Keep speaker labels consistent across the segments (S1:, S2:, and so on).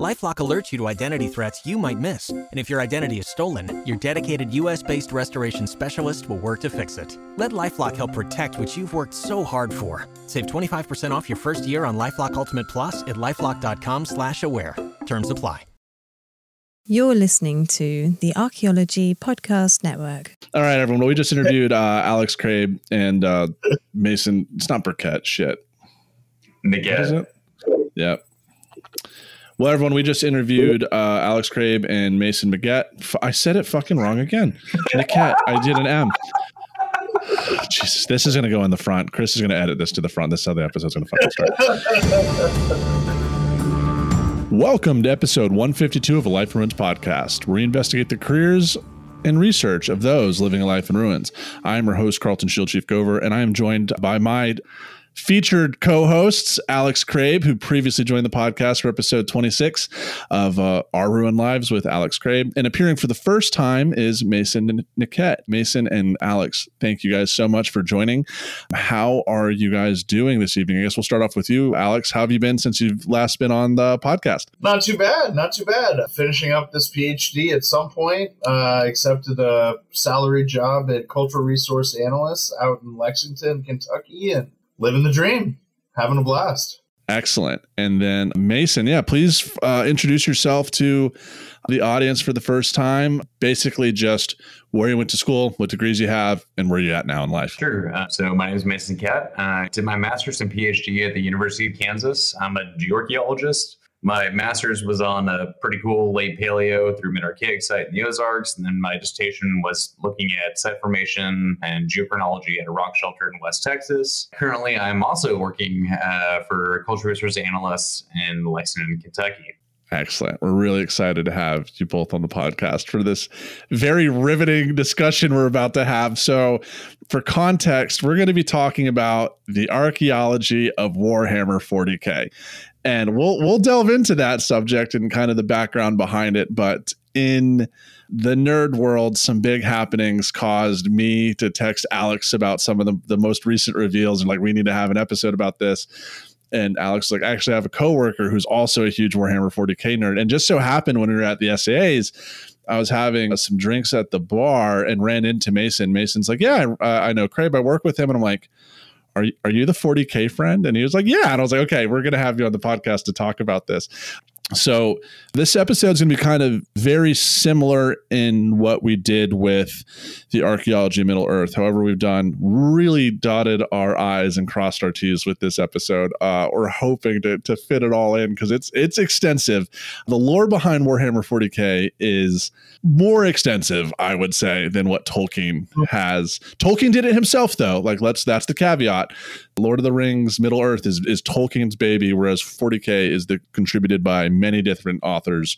S1: LifeLock alerts you to identity threats you might miss, and if your identity is stolen, your dedicated U.S.-based restoration specialist will work to fix it. Let LifeLock help protect what you've worked so hard for. Save 25% off your first year on LifeLock Ultimate Plus at lifeLock.com/slash-aware. Terms apply.
S2: You're listening to the Archaeology Podcast Network.
S3: All right, everyone. Well, we just interviewed uh, Alex Craib and uh, Mason. It's not Burkett. Shit.
S4: Niquette.
S3: Is it? Yep. Well, everyone, we just interviewed uh, Alex Craib and Mason Maggette. F- I said it fucking wrong again. Niquette. I did an M. Jesus, this is going to go in the front. Chris is going to edit this to the front. This is how the episode's going to fucking start. Welcome to episode 152 of a Life in Ruins podcast, where we investigate the careers and research of those living a life in ruins. I am your host, Carlton Shield Chief Gover, and I am joined by my featured co-hosts alex craib who previously joined the podcast for episode 26 of uh, our ruin lives with alex crabe and appearing for the first time is mason niquette mason and alex thank you guys so much for joining. How are you guys doing this evening? I guess we'll start off with you alex. How have you been since you've last been on the podcast?
S5: Not too bad, not too bad. Finishing up this PhD at some point, uh, accepted a salary job at cultural resource analyst out in Lexington, Kentucky, and living the dream, having a blast.
S3: Excellent. And then Mason, yeah, please uh, introduce yourself to the audience for the first time. Basically, just where you went to school, what degrees you have, and where you're at now in life.
S4: Sure. Uh, so my name is Mason Niquette. I did my master's and PhD at the University of Kansas. I'm a geoarchaeologist. My master's was on a pretty cool late paleo through mid archaic site in the Ozarks. And then my dissertation was looking at site formation and geochronology at a rock shelter in West Texas. Currently, I'm also working uh, for cultural resource analysts in Lexington, Kentucky.
S3: Excellent. We're really excited to have you both on the podcast for this very riveting discussion we're about to have. So, for context, we're going to be talking about the archaeology of Warhammer 40K. And we'll we'll delve into that subject and kind of the background behind it, but in the nerd world, some big happenings caused me to text Alex about some of the, the most recent reveals and like we need to have an episode about this and Alex like, I actually have a coworker who's also a huge Warhammer 40k nerd. And just so happened when we were at the SAAs, I was having some drinks at the bar and ran into Mason. Mason's like, Yeah, I, uh, I know Craib. I work with him. And I'm like, are you, are you the 40k friend? And he was like, Yeah. And I was like, Okay, we're to have you on the podcast to talk about this. So this episode is going to be kind of very similar in what we did with the archaeology of Middle Earth. However, we've done really dotted our I's and crossed our T's with this episode. Uh, we're hoping to, to fit it all in because it's it's extensive. The lore behind Warhammer 40k is more extensive, I would say, than what Tolkien has. Tolkien did it himself, though. Like let's that's the caveat. Lord of the Rings, Middle Earth is is Tolkien's baby, whereas 40k is the contributed by many different authors,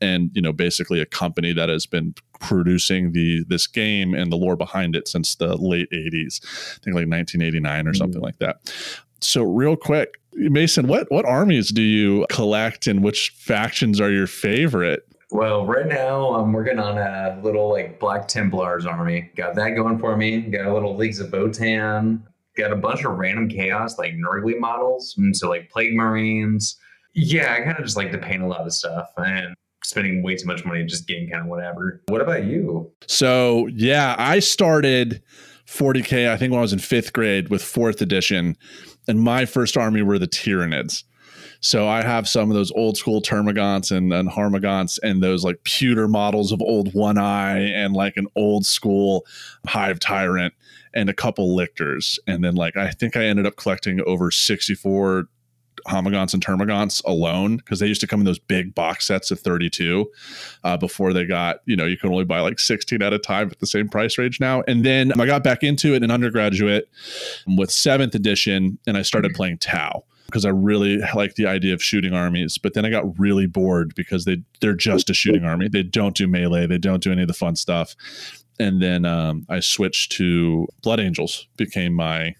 S3: and you know basically a company that has been producing the this game and the lore behind it since the late 80s. I think like 1989 or hmm. something like that. So real quick, Mason, what what armies do you collect and which factions are your favorite?
S4: Well, right now um, I'm working on a little like Black Templars army. Got that going for me. Got a little Leagues of Votann. Got a bunch of random chaos like Nurgly models. And so like Plague Marines. Yeah, I kind of just like to paint a lot of stuff and spending way too much money just getting kind of whatever. What about you?
S3: So yeah, I started 40k. I think when I was in fifth grade with fourth edition, and my first army were the Tyranids. So I have some of those old school Termagants and, and Hormagaunts and those like pewter models of old One Eye and like an old school Hive Tyrant and a couple Lictors. And then like I think I ended up collecting over 64 Hormagaunts and Termagants alone because they used to come in those big box sets of 32 uh, before they got, you know, you can only buy like 16 at a time at the same price range now. And then I got back into it in undergraduate with seventh edition and I started playing Tau because I really like the idea of shooting armies. But then I got really bored because they they're just a shooting army. They don't do melee. They don't do any of the fun stuff. And then um, I switched to Blood Angels. Became my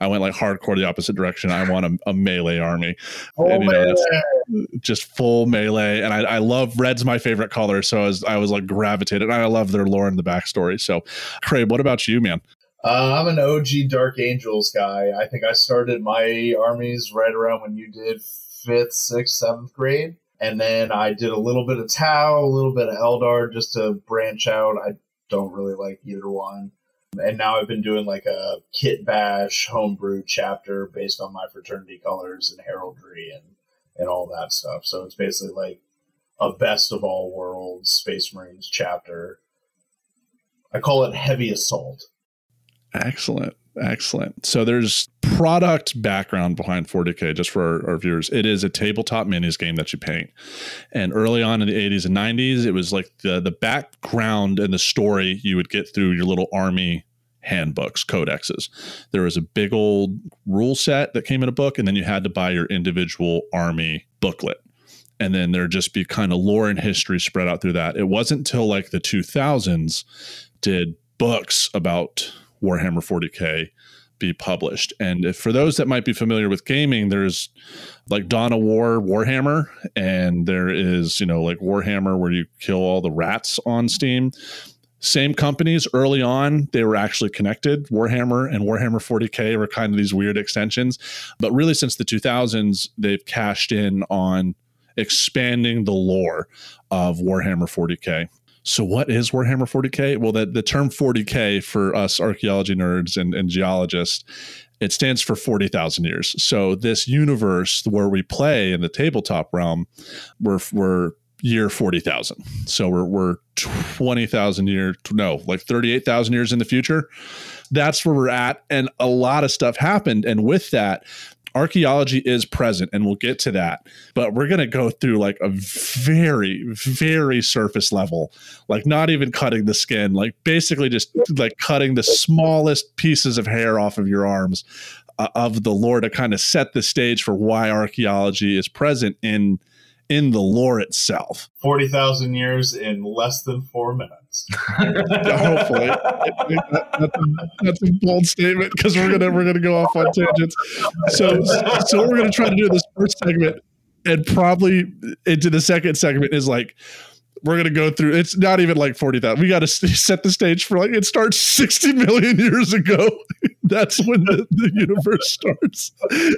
S3: I went like hardcore the opposite direction. I want a, a melee army.
S5: Oh,
S3: And, you know, just full melee. And I, I love red's my favorite color. So I was, I was like gravitated. And I love their lore and the backstory. So, Craib, what about you, man?
S5: Uh, I'm an OG Dark Angels guy. I think I started my armies right around when you did fifth, sixth, seventh grade. And then I did a little bit of Tau, a little bit of Eldar just to branch out. I don't really like either one. And now I've been doing like a kit bash homebrew chapter based on my fraternity colors and heraldry and, and all that stuff. So it's basically like a best of all worlds Space Marines chapter. I call it heavy assault.
S3: Excellent. Excellent. So there's product background behind 40K, just for our, our, viewers. It is a tabletop minis game that you paint. And early on in the 80s and 90s, it was like the, the background and the story you would get through your little army handbooks, codexes. There was a big old rule set that came in a book, and then you had to buy your individual army booklet. And then there'd just be kind of lore and history spread out through that. It wasn't until like the 2000s did books about Warhammer 40K be published. And if, for those that might be familiar with gaming, there's like Dawn of War Warhammer, and there is, you know, like Warhammer where you kill all the rats on Steam. Same companies early on, they were actually connected. Warhammer and Warhammer 40K were kind of these weird extensions. But really, since the 2000s, they've cashed in on expanding the lore of Warhammer 40K. So, what is Warhammer 40K? Well, the, the term 40K for us archaeology nerds and, and geologists, it stands for 40,000 years. So, this universe where we play in the tabletop realm, we're, we're year 40,000. So, we're, we're 20,000 years, no, like 38,000 years in the future. That's where we're at. And a lot of stuff happened. And with that, archaeology is present and we'll get to that but we're going to go through like a very very surface level like not even cutting the skin like basically just like cutting the smallest pieces of hair off of your arms uh, of the lore to kind of set the stage for why archaeology is present in in the lore itself
S5: 40,000 years in less than four minutes.
S3: Hopefully. That's, a, that's a bold statement because we're gonna we're gonna go off on tangents. So so what we're gonna try to do this first segment and probably into the second segment is like we're gonna go through it's not even like 40,000 we got to set the stage for like it starts 60 million years ago that's when the, the universe starts.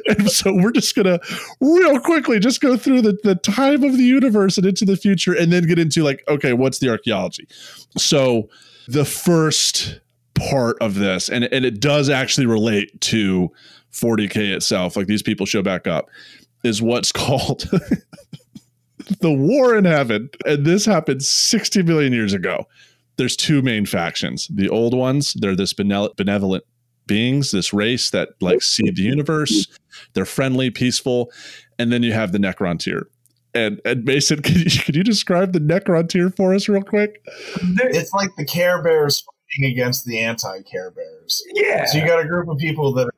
S3: And so we're just gonna real quickly just go through the, the time of the universe and into the future and then get into like okay what's the archaeology? So the first part of this and, and it does actually relate to 40k itself like these people show back up is what's called the war in heaven. And this happened 60 million years ago. There's two main factions. The old ones they're this benevolent beings this race that like see the universe they're friendly peaceful and then you have the Necrontyr and and Mason, can you, can you describe the Necrontyr for us real quick?
S5: It's like the Care Bears fighting against the anti-Care Bears.
S4: Yeah.
S5: So you got a group of people that are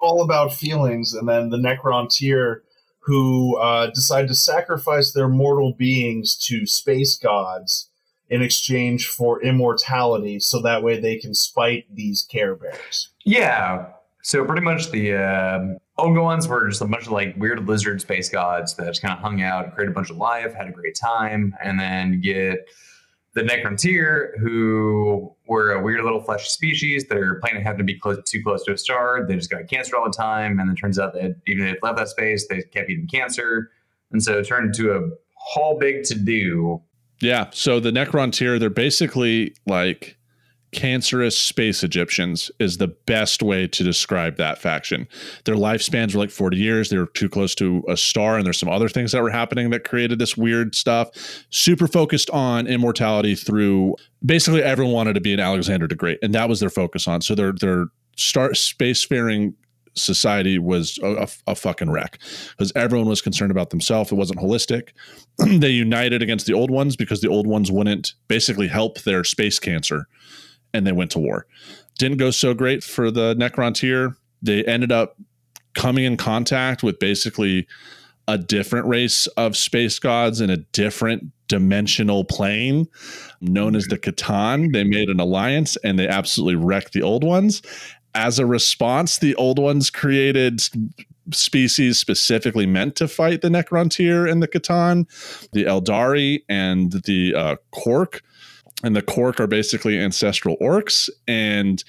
S5: all about feelings, and then the Necrontyr who uh, decide to sacrifice their mortal beings to space gods in exchange for immortality, so that way they can spite these Care Bears.
S4: Yeah. So pretty much the um, old ones were just a bunch of like weird lizard space gods that just kind of hung out, created a bunch of life, had a great time, and then get the Necrontyr, who were a weird little fleshy species. Their planet happened to have to be close, too close to a star. They just got cancer all the time, and it turns out that even if they left that space, they kept eating cancer, and so it turned into a whole big to do.
S3: Yeah. So the Necrontyr, they're basically like cancerous space Egyptians is the best way to describe that faction. Their lifespans were like 40 years. They were too close to a star, and there's some other things that were happening that created this weird stuff. Super focused on immortality through basically everyone wanted to be an Alexander the Great, and that was their focus on. So their their star spacefaring society was a, a, a, fucking wreck because everyone was concerned about themselves. It wasn't holistic. they united against the old ones because the old ones wouldn't basically help their space cancer and they went to war. Didn't go so great for the Necrontyr. They ended up coming in contact with basically a different race of space gods in a different dimensional plane known as the C'tan. They made an alliance and they absolutely wrecked the old ones. As a response, the old ones created species specifically meant to fight the Necrontyr and the C'tan, the Aeldari and the uh, Krork. And the Krork are basically ancestral orcs. And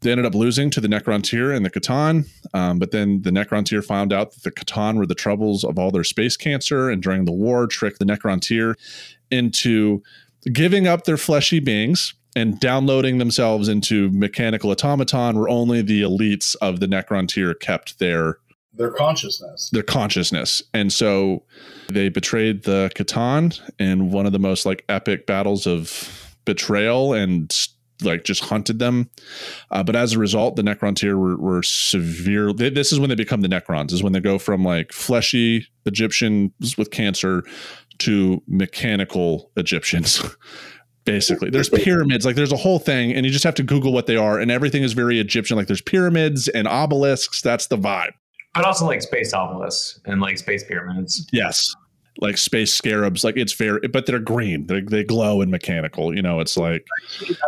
S3: they ended up losing to the Necrontyr and the C'tan. Um, but then the Necrontyr found out that the C'tan were the troubles of all their space cancer. And during the war, tricked the Necrontyr into giving up their fleshy beings and downloading themselves into mechanical automaton where only the elites of the Necrontyr kept their
S5: their consciousness.
S3: Their consciousness. And so they betrayed the C'tan in one of the most like epic battles of betrayal and like just hunted them. Uh, but as a result, the Necrontyr were, were severe. They, this is when they become the Necrons, is when they go from like fleshy Egyptians with cancer to mechanical Egyptians. basically there's pyramids like there's a whole thing and you just have to google what they are and everything is very egyptian like there's pyramids and obelisks that's the vibe.
S4: But also like space obelisks and like space pyramids.
S3: Yes. Like space scarabs like it's very but they're green they, they glow and mechanical you know it's like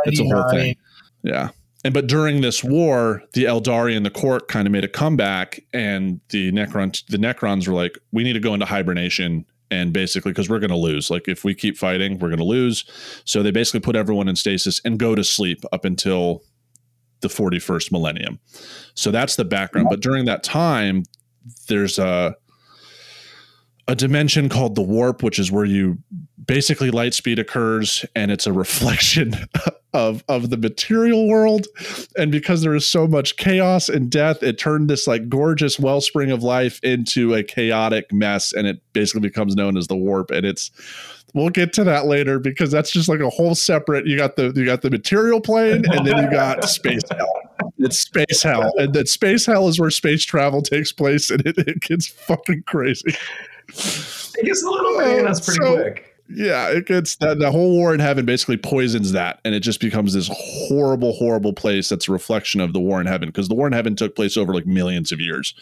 S3: it's a whole thing. Yeah. And but during this war the aeldari and the Krork kind of made a comeback and the necron the necrons were like we need to go into hibernation and basically because we're going to lose. Like if we keep fighting we're going to lose. So they basically put everyone in stasis and go to sleep up until the 41st millennium. So that's the background. But during that time there's a a dimension called the warp which is where you basically light speed occurs and it's a reflection of of the material world. And because there is so much chaos and death it turned this like gorgeous wellspring of life into a chaotic mess and it basically becomes known as the warp. And it's we'll get to that later because that's just like a whole separate you got the you got the material plane and then you got space hell. It's space hell. And that space hell is where space travel takes place and it, it gets fucking crazy
S4: it gets a little bit that's pretty so, quick
S3: yeah, it gets that the whole war in heaven basically poisons that, and it just becomes this horrible, horrible place that's a reflection of the war in heaven because the war in heaven took place over like millions of years,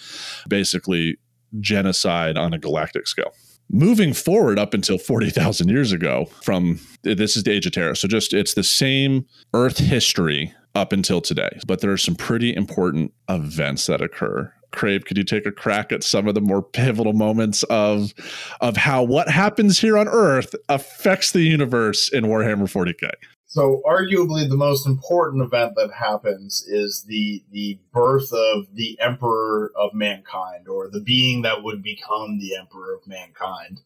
S3: basically genocide on a galactic scale. Moving forward up until 40,000 years ago, from this is the age of Terra. So just it's the same Earth history up until today, but there are some pretty important events that occur Craib, could you take a crack at some of the more pivotal moments of of how what happens here on Earth affects the universe in Warhammer 40k?
S5: So, arguably, the most important event that happens is the the birth of the Emperor of Mankind, or the being that would become the Emperor of Mankind.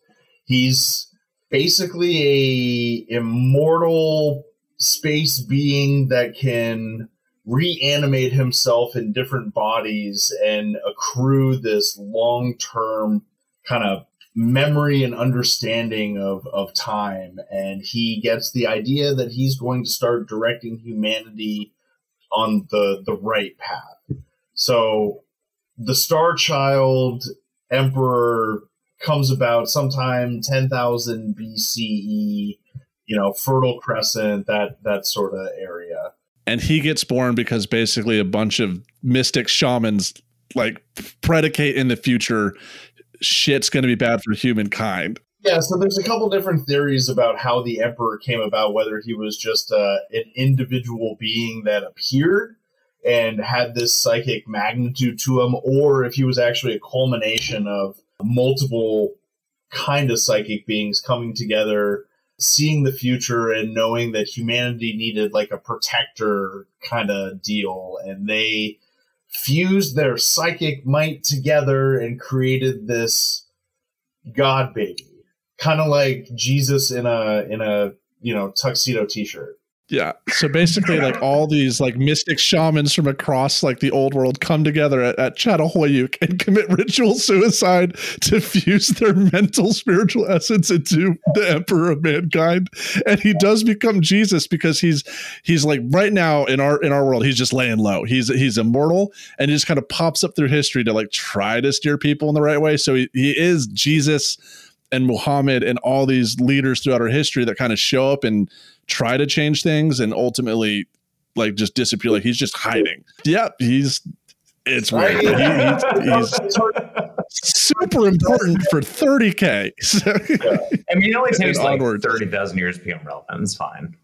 S5: He's basically a immortal space being that can reanimate himself in different bodies and accrue this long term kind of memory and understanding of, of time. And he gets the idea that he's going to start directing humanity on the, the right path. So the Star Child Emperor comes about sometime 10,000 BCE, you know, Fertile Crescent, that, that sort of area
S3: and he gets born because basically a bunch of mystic shamans like predicate in the future shit's going to be bad for humankind.
S5: Yeah, so there's a couple different theories about how the emperor came about, whether he was just uh, an individual being that appeared and had this psychic magnitude to him, or if he was actually a culmination of multiple kind of psychic beings coming together seeing the future and knowing that humanity needed like a protector kind of deal. And they fused their psychic might together and created this god baby. Kind of like jesus in a in a you know tuxedo t-shirt
S3: yeah. So basically, like all these like mystic shamans from across like the old world come together at, at Çatalhöyük and commit ritual suicide to fuse their mental spiritual essence into the emperor of mankind. And he does become Jesus because he's he's like right now in our in our world, he's just laying low. He's he's immortal and he just kind of pops up through history to like try to steer people in the right way. So he, he is Jesus and Muhammad and all these leaders throughout our history that kind of show up and try to change things and ultimately like just disappear. Like he's just hiding. Yep, he's it's weird. He, he's, he's, super important for 30k.
S4: I mean, it only takes like 30,000 years to become relevant. It's fine.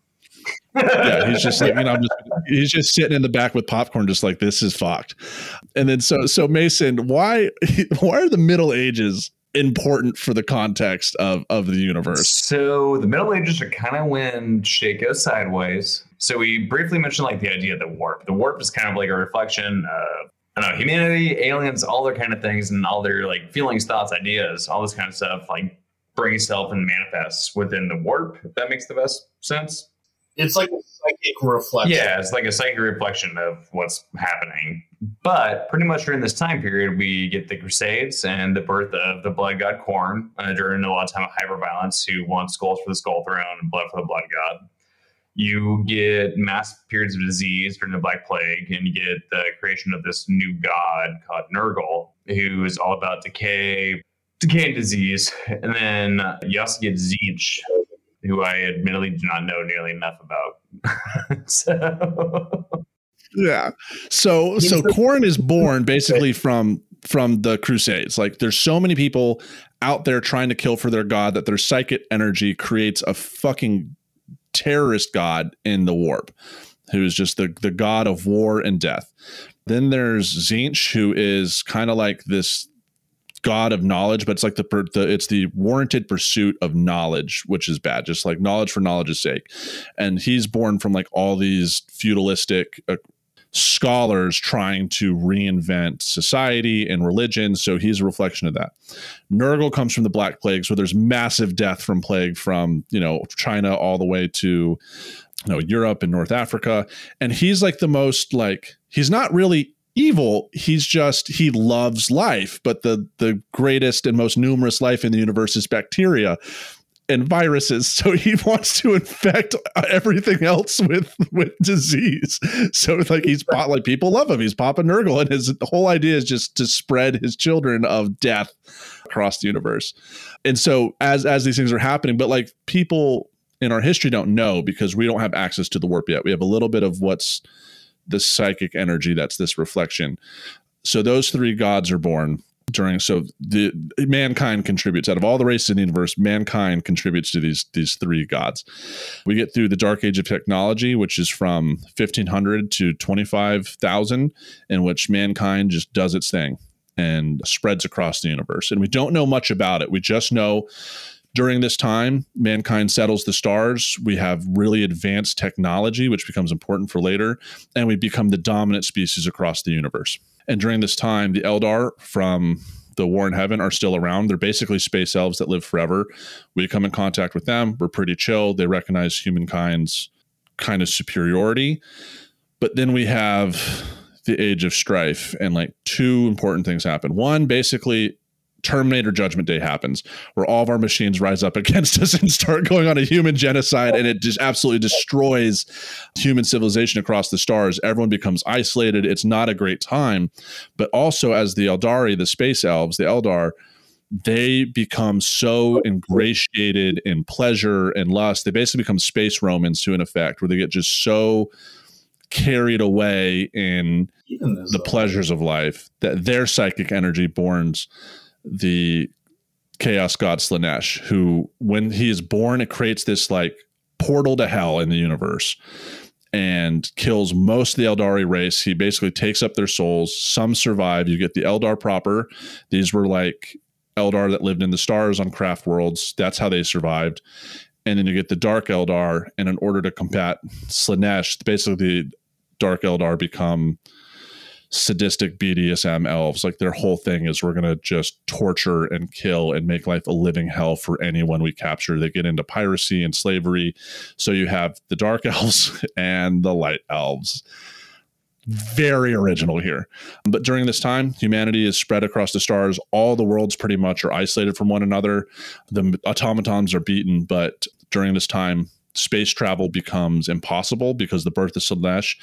S3: yeah, he's just like, you know, I'm just, he's just sitting in the back with popcorn, just like this is fucked. And then so so Mason, why why are the Middle Ages important for the context of of the universe?
S4: So the Middle Ages are kind of when shit goes sideways. So we briefly mentioned like the idea of the warp. The warp is kind of like a reflection of I don't know, humanity, aliens, all their kind of things, and all their like feelings, thoughts, ideas, all this kind of stuff, like bring itself and manifests within the warp. If that makes the best sense.
S5: It's like a psychic reflection.
S4: Yeah, it's like a psychic reflection of what's happening. But pretty much during this time period, we get the Crusades and the birth of the Blood God Khorne uh, during a lot of time of hyperviolence who wants skulls for the Skull Throne and blood for the Blood God. You get mass periods of disease during the Black Plague, and you get the creation of this new god called Nurgle, who is all about decay, decay and disease. And then you also get Tzeentch, who I admittedly do not know nearly enough about. so
S3: yeah. So so Khorne is born basically from from the crusades. Like there's so many people out there trying to kill for their god that their psychic energy creates a fucking terrorist god in the warp who is just the the god of war and death. Then there's Tzeentch who is kind of like this god of knowledge, but it's like the, the it's the warranted pursuit of knowledge, which is bad. Just like knowledge for knowledge's sake, and he's born from like all these feudalistic. Uh, scholars trying to reinvent society and religion. So he's a reflection of that. Nurgle comes from the Black Plague, so there's massive death from plague from you know China all the way to you know Europe and North Africa, and he's like the most like he's not really evil he's just he loves life but the the greatest and most numerous life in the universe is bacteria and viruses. So he wants to infect everything else with with disease. So like he's like people love him. He's papa nurgle and his whole idea is just to spread his children of death across the universe. And so as as these things are happening but like people in our history don't know because we don't have access to the warp yet. We have a little bit of what's the psychic energy that's this reflection. So those three gods are born during so the mankind contributes out of all the races in the universe mankind contributes to these these three gods. We get through the dark age of technology which is from 1500 to 25000 in which mankind just does its thing and spreads across the universe. And we don't know much about it. We just know during this time, mankind settles the stars. We have really advanced technology, which becomes important for later, and we become the dominant species across the universe. And during this time, the Eldar from the War in Heaven are still around. They're basically space elves that live forever. We come in contact with them. We're pretty chill. They recognize humankind's kind of superiority. But then we have the age of strife, and like two important things happen. One, basically, Terminator Judgment Day happens, where all of our machines rise up against us and start going on a human genocide, and it just absolutely destroys human civilization across the stars. Everyone becomes isolated. It's not a great time. But also, as the Aeldari, the space elves, the Eldar, they become so ingratiated in pleasure and lust. They basically become space Romans to an effect, where they get just so carried away in the pleasures of life that their psychic energy borns the chaos god slaanesh who when he is born, it creates this like portal to hell in the universe and kills most of the Aeldari race. He basically takes up their souls. Some survive. You get the Eldar proper. These were like Eldar that lived in the stars on craft worlds. That's how they survived. And then you get the Dark Eldar. And in order to combat Slaanesh, basically the Dark Eldar become sadistic BDSM elves. Like their whole thing is we're going to just torture and kill and make life a living hell for anyone we capture. They get into piracy and slavery. So you have the dark elves and the light elves. Very original here. But during this time, humanity is spread across the stars. All the worlds pretty much are isolated from one another. The automatons are beaten, but during this time, space travel becomes impossible because the birth of Slaanesh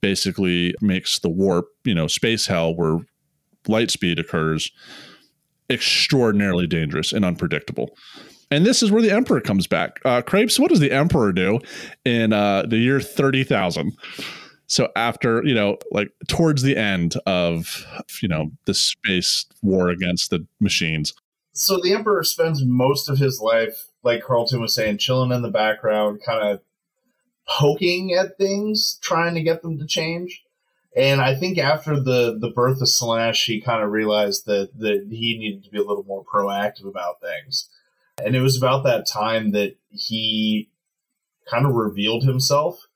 S3: basically makes the warp, you know, space hell where light speed occurs extraordinarily dangerous and unpredictable. And this is where the Emperor comes back. Uh, Craib, what does the Emperor do in uh, the year 30,000? So after, you know, like towards the end of, you know, the space war against the machines.
S5: So the Emperor spends most of his life like Carlton was saying, chilling in the background, kind of poking at things, trying to get them to change. And I think after the the birth of Slash, he kind of realized that that he needed to be a little more proactive about things. And it was about that time that he kind of revealed himself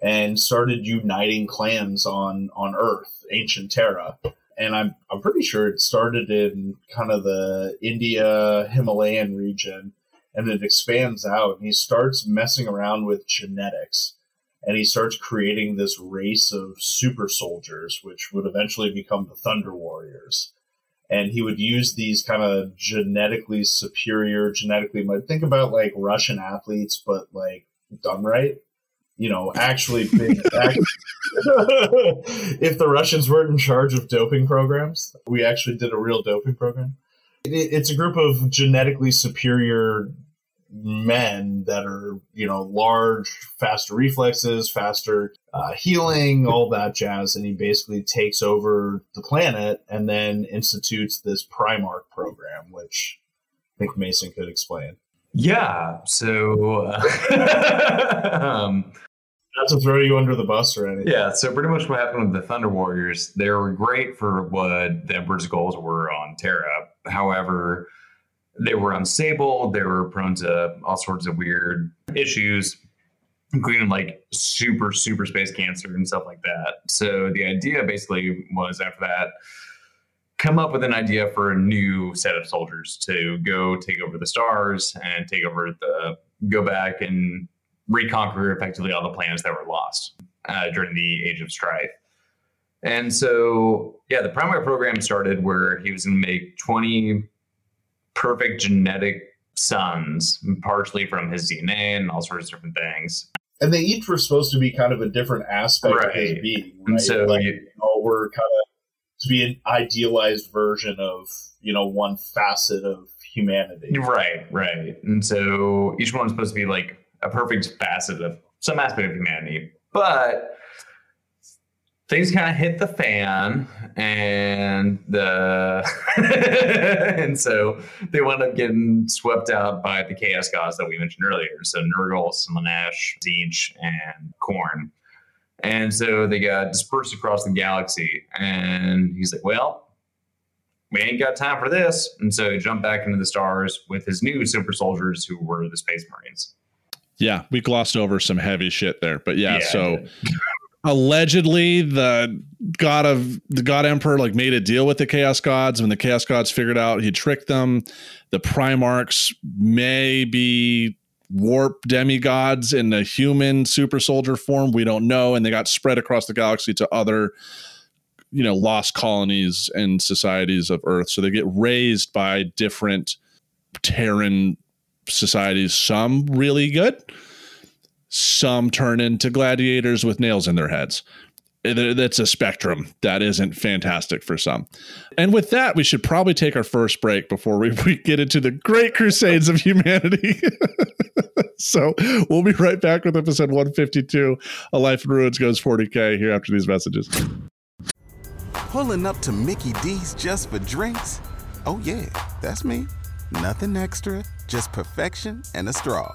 S5: and started uniting clans on on Earth, ancient Terra. And I'm I'm pretty sure it started in kind of the India Himalayan region and it expands out and he starts messing around with genetics and he starts creating this race of super soldiers which would eventually become the thunder warriors. And he would use these kind of genetically superior genetically think about like russian athletes but like done right? You know actually big if the russians weren't in charge of doping programs we actually did a real doping program it's a group of genetically superior men that are you know large faster reflexes faster uh, healing all that jazz. And he basically takes over the planet and then institutes this primarch program which i think mason could explain.
S4: Yeah so uh, um,
S5: not to throw you under the bus or anything.
S4: Yeah so pretty much what happened with the thunder warriors they were great for what the emperor's goals were on terra however they were unstable. They were prone to all sorts of weird issues, including like super, super space cancer and stuff like that. So the idea basically was after that, come up with an idea for a new set of soldiers to go take over the stars and take over the, go back and reconquer effectively all the planets that were lost uh, during the Age of Strife. And so, yeah, the primarch program started where he was going to make 20 perfect genetic sons, partially from his DNA and all sorts of different things.
S5: And they each were supposed to be kind of a different aspect right. of his being. Right?
S4: And so
S5: like,
S4: you,
S5: you know, we're kind of to be an idealized version of you know one facet of humanity.
S4: Right, right. And so each one's supposed to be like a perfect facet of some aspect of humanity, but things kind of hit the fan and the and so they wound up getting swept out by the chaos gods that we mentioned earlier. So nurgle slaanesh Tzeentch, and Khorne and so they got dispersed across the galaxy and he's like well we ain't got time for this. And so he jumped back into the stars with his new super soldiers who were the space marines.
S3: Yeah we glossed over some heavy shit there but yeah, yeah. so allegedly the god of the god emperor like made a deal with the chaos gods. When the chaos gods figured out he tricked them the primarchs may be warp demigods in the human super soldier form. We don't know. And they got spread across the galaxy to other you know lost colonies and societies of earth. So they get raised by different terran societies. Some really good some turn into gladiators with nails in their heads. That's a spectrum that isn't fantastic for some. And with that, we should probably take our first break before we, we get into the great crusades of humanity. so we'll be right back with episode 152 A Life in Ruins goes 40K here after these messages.
S6: Pulling up to Mickey D's just for drinks? Oh, yeah, that's me. Nothing extra, just perfection and a straw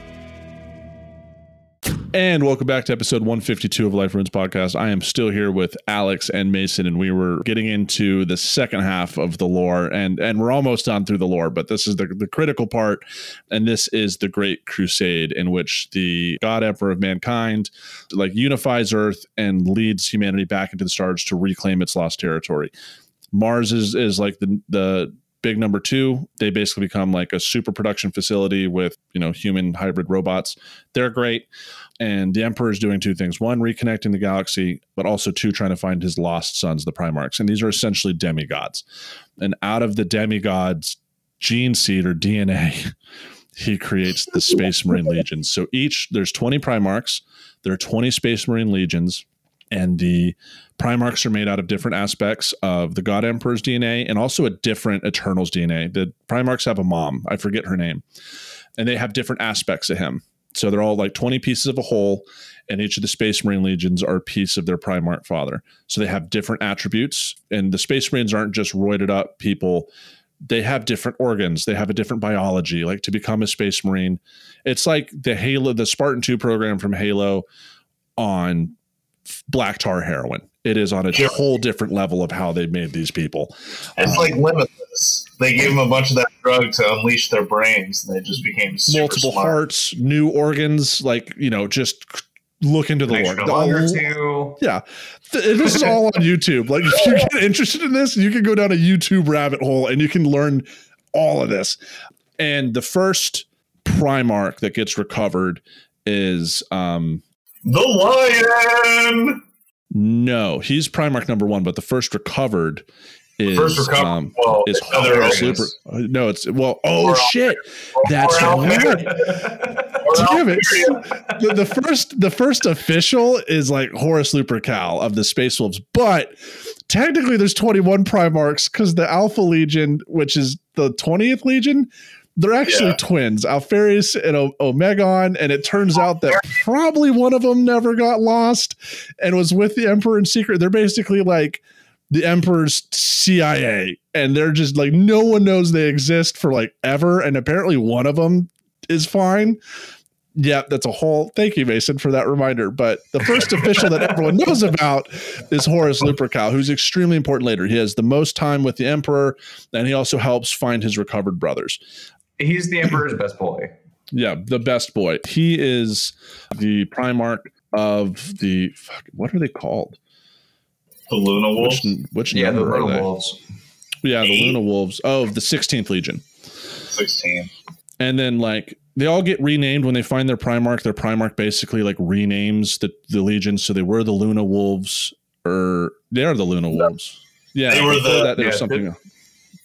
S3: And welcome back to episode 152 of Life Ruins Podcast. I am still here with Alex and Mason, and we were getting into the second half of the lore, and and we're almost done through the lore, but this is the, the critical part, and this is the Great Crusade, in which the God Emperor of mankind like unifies Earth and leads humanity back into the stars to reclaim its lost territory. Mars is is like the the big number two. They basically become like a super production facility with you know human hybrid robots. They're great, and the Emperor is doing two things: one, reconnecting the galaxy, but also two, trying to find his lost sons, the Primarchs. And these are essentially demigods. And out of the demigods' gene seed or DNA. he creates the Space Marine Legions. So each there's 20 Primarchs, there are 20 Space Marine Legions, and the Primarchs are made out of different aspects of the God Emperor's DNA and also a different Eternal's DNA. The Primarchs have a mom, I forget her name, and they have different aspects of him. So they're all like 20 pieces of a whole, and each of the Space Marine Legions are a piece of their Primarch father. So they have different attributes, and the Space Marines aren't just roided up people. They have different organs. They have a different biology like to become a space marine. It's like the halo the spartan 2 program from halo on black tar heroin it is on a sure. whole different level of how they made these people
S5: it's um, like limitless they gave them a bunch of that drug to unleash their brains and they just became
S3: multiple
S5: smart.
S3: hearts new organs like you know just look into the lore. Yeah, this is all on YouTube. Like, if you get interested in this, you can go down a YouTube rabbit hole and you can learn all of this. And the first Primarch that gets recovered is um
S5: the lion.
S3: No, he's Primarch number one, but the first recovered is first recovered, um, well, is super. No, it's well. Oh or shit, that's right. Damn it! The, the, first, the first official is like Horus Lupercal of the Space Wolves, but technically there's 21 Primarchs because the Alpha Legion, which is the 20th Legion, they're actually yeah. twins, Alpharius and o- Omegon, and it turns out that probably one of them never got lost and was with the Emperor in secret. They're basically like the Emperor's CIA, and they're just like no one knows they exist for like ever, and apparently one of them is fine yeah, that's a whole. Thank you, Mason, for that reminder. But the first official that everyone knows about is Horus Lupercal, who's extremely important later. He has the most time with the Emperor, and he also helps find his recovered brothers.
S4: He's the Emperor's best boy.
S3: Yeah, the best boy. He is the Primarch of the. Fuck, what are they called?
S5: The Luna Wolves.
S3: Which, which
S4: yeah, the Luna Wolves.
S3: Yeah, the Luna Wolves. Oh, the 16th Legion.
S5: 16.
S3: And then, like, they all get renamed when they find their Primarch. Their Primarch basically like renames the, the Legion. So they were the Luna Wolves, or they are the Luna Wolves. Yeah,
S5: they were the
S3: that, there
S5: yeah,
S3: something. They,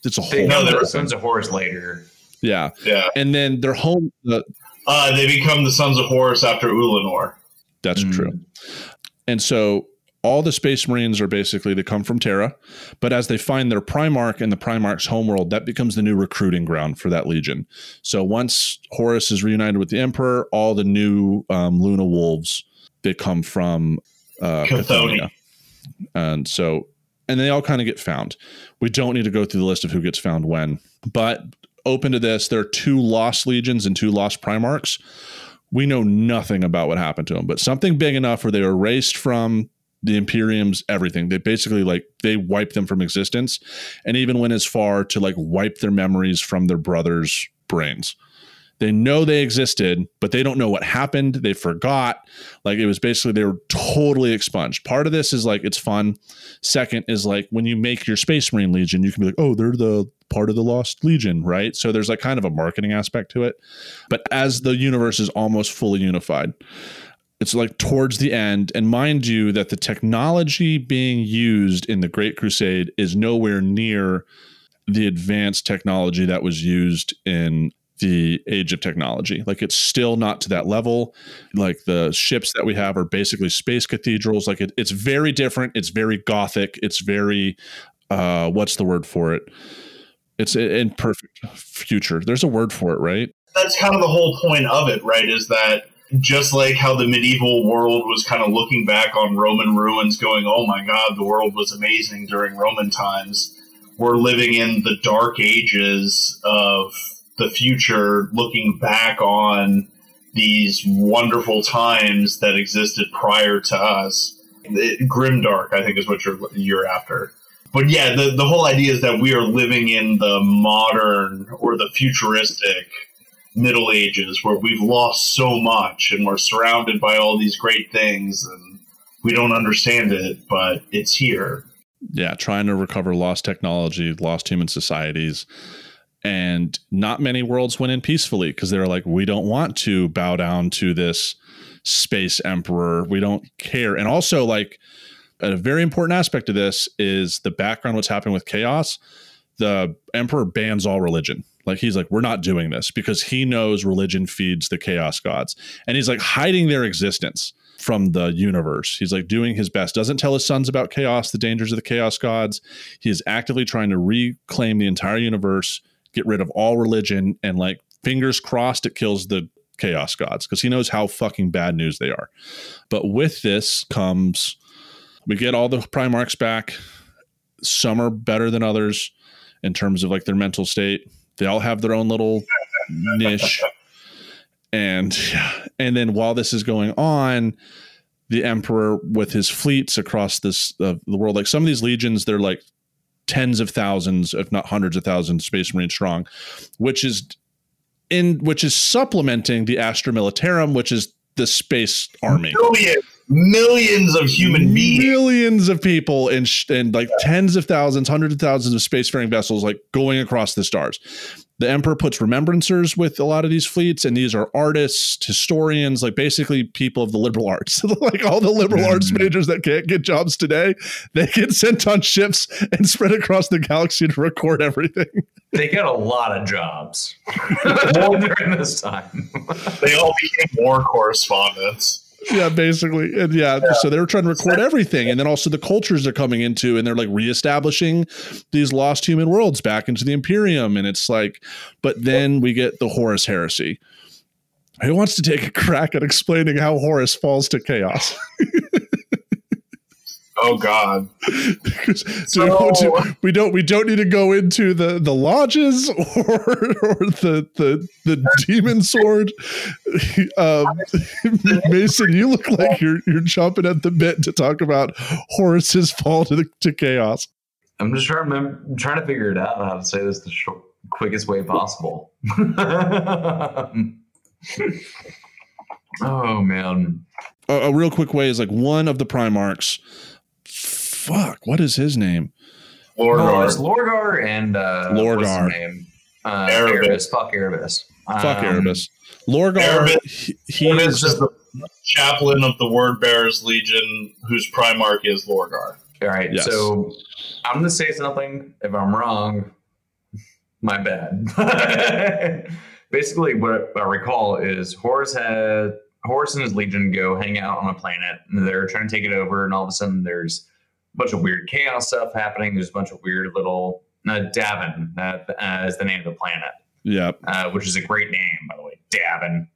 S3: it's a
S4: whole. No, they were Sons of Horus later.
S3: Yeah,
S5: yeah,
S3: and then their home. The,
S5: uh, they become the Sons of Horus after Ullanor.
S3: That's mm. true. And so all the space marines are basically they come from terra but as they find their primarch in the primarch's homeworld that becomes the new recruiting ground for that legion so once horus is reunited with the emperor all the new um, luna wolves they come from uh Chthoni. and so and they all kind of get found we don't need to go through the list of who gets found when but open to this there are two lost legions and two lost primarchs we know nothing about what happened to them but something big enough where they were erased from the Imperium's everything. They basically like they wipe them from existence, and even went as far to like wipe their memories from their brothers' brains. They know they existed, but they don't know what happened. They forgot. Like it was basically they were totally expunged. Part of this is like it's fun. Second is like when you make your Space Marine Legion, you can be like, oh, they're the part of the Lost Legion, right? So there's like kind of a marketing aspect to it. But as the universe is almost fully unified, it's like towards the end and mind you that the technology being used in the great crusade is nowhere near the advanced technology that was used in the age of technology. Like it's still not to that level. Like the ships that we have are basically space cathedrals. Like it, it's very different. It's very gothic. It's very uh what's the word for it? It's in perfect future. There's a word for it right?
S5: That's kind of the whole point of it right is that just like how the medieval world was kind of looking back on Roman ruins, going, oh my God, the world was amazing during Roman times. We're living in the dark ages of the future, looking back on these wonderful times that existed prior to us. It, grimdark, I think, is what you're you're after. But yeah, the, the whole idea is that we are living in the modern or the futuristic Middle Ages where we've lost so much and we're surrounded by all these great things and we don't understand it, but it's here.
S3: Yeah, trying to recover lost technology, lost human societies. And not many worlds went in peacefully because they were like, we don't want to bow down to this space emperor. We don't care. And also, like, a very important aspect of this is the background, what's happening with chaos. The emperor bans all religion. Like, he's like, we're not doing this because he knows religion feeds the chaos gods. And he's like hiding their existence from the universe. He's like doing his best. Doesn't tell his sons about chaos, the dangers of the chaos gods. He is actively trying to reclaim the entire universe, get rid of all religion, and like fingers crossed it kills the chaos gods because he knows how fucking bad news they are. But with this comes we get all the Primarchs back. Some are better than others in terms of like their mental state. They all have their own little niche. And and then while this is going on, the emperor with his fleets across this uh, the world, like some of these legions, they're like tens of thousands, if not hundreds of thousands, space marine strong, which is in which is supplementing the Astra Militarum, which is the space army.
S5: Millions, millions of human beings.
S3: Millions of people and and like tens of thousands, hundreds of thousands of spacefaring vessels like going across the stars. The emperor puts remembrancers with a lot of these fleets, and these are artists, historians, like basically people of the liberal arts. like all the liberal mm. arts majors that can't get jobs today, they get sent on ships and spread across the galaxy to record everything.
S4: They get a lot of jobs during this time.
S5: they all became war correspondents
S3: yeah, basically. And yeah, yeah, so they were trying to record everything. And then also the cultures they're coming into and they're like reestablishing these lost human worlds back into the Imperium. And it's like, but then we get the Horus heresy. Who wants to take a crack at explaining how Horus falls to chaos?
S5: Oh God!
S3: so, we don't we don't need to go into the the lodges or or the the the demon sword. Um, Mason, you look like you're you're chomping at the bit to talk about Horus's fall to the, to chaos.
S4: I'm just trying to I'm trying to figure it out how to say this the short, quickest way possible. oh man!
S3: A, a real quick way is like one of the Primarchs fuck, what is his name?
S4: Lorgar. No, it's Lorgar and uh,
S3: Lorgar. What's
S4: his name? Uh, Erebus. Fuck Erebus.
S3: Fuck um, Erebus. Lorgar. Erebus, he, he
S5: is the chaplain of the Word Bearers Legion, whose Primarch is Lorgar.
S4: All right. Yes. So I'm going to say something. If I'm wrong, my bad. Basically, what I recall is Horus had Horus and his legion go hang out on a planet, and they're trying to take it over, and all of a sudden there's bunch of weird chaos stuff happening. There's a bunch of weird little uh, Davin uh, is the name of the planet.
S3: Yep.
S4: Uh, which is a great name, by the way. Davin.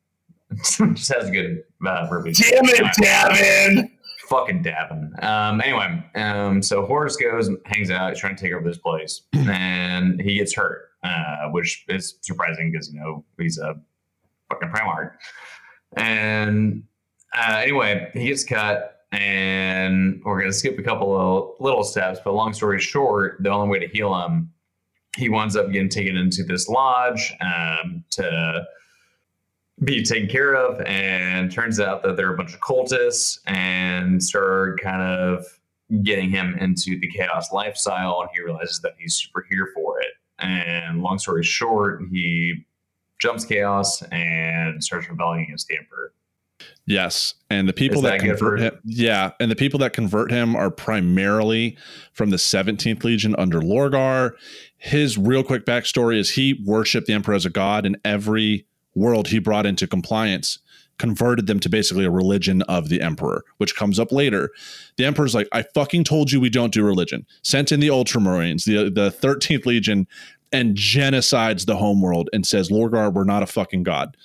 S4: Just has a good uh.
S5: Damn it, Davin!
S4: Fucking Davin. Um, anyway, um, so Horus goes and hangs out, trying to take over this place, and he gets hurt, uh, which is surprising because, you know, he's a fucking Primarch. And uh, anyway, he gets cut and we're going to skip a couple of little steps. But long story short, the only way to heal him, he winds up getting taken into this lodge um, to be taken care of. And turns out that they're a bunch of cultists and start kind of getting him into the chaos lifestyle. And he realizes that he's super here for it. And long story short, he jumps chaos and starts rebelling against the emperor.
S3: Yes, and the people that, that convert him, yeah, and the people that convert him are primarily from the 17th Legion under Lorgar. His real quick backstory is he worshipped the Emperor as a god, and every world he brought into compliance converted them to basically a religion of the Emperor, which comes up later. The Emperor's like, "I fucking told you we don't do religion." Sent in the Ultramarines, the the 13th Legion, and genocides the homeworld and says, "Lorgar, we're not a fucking god."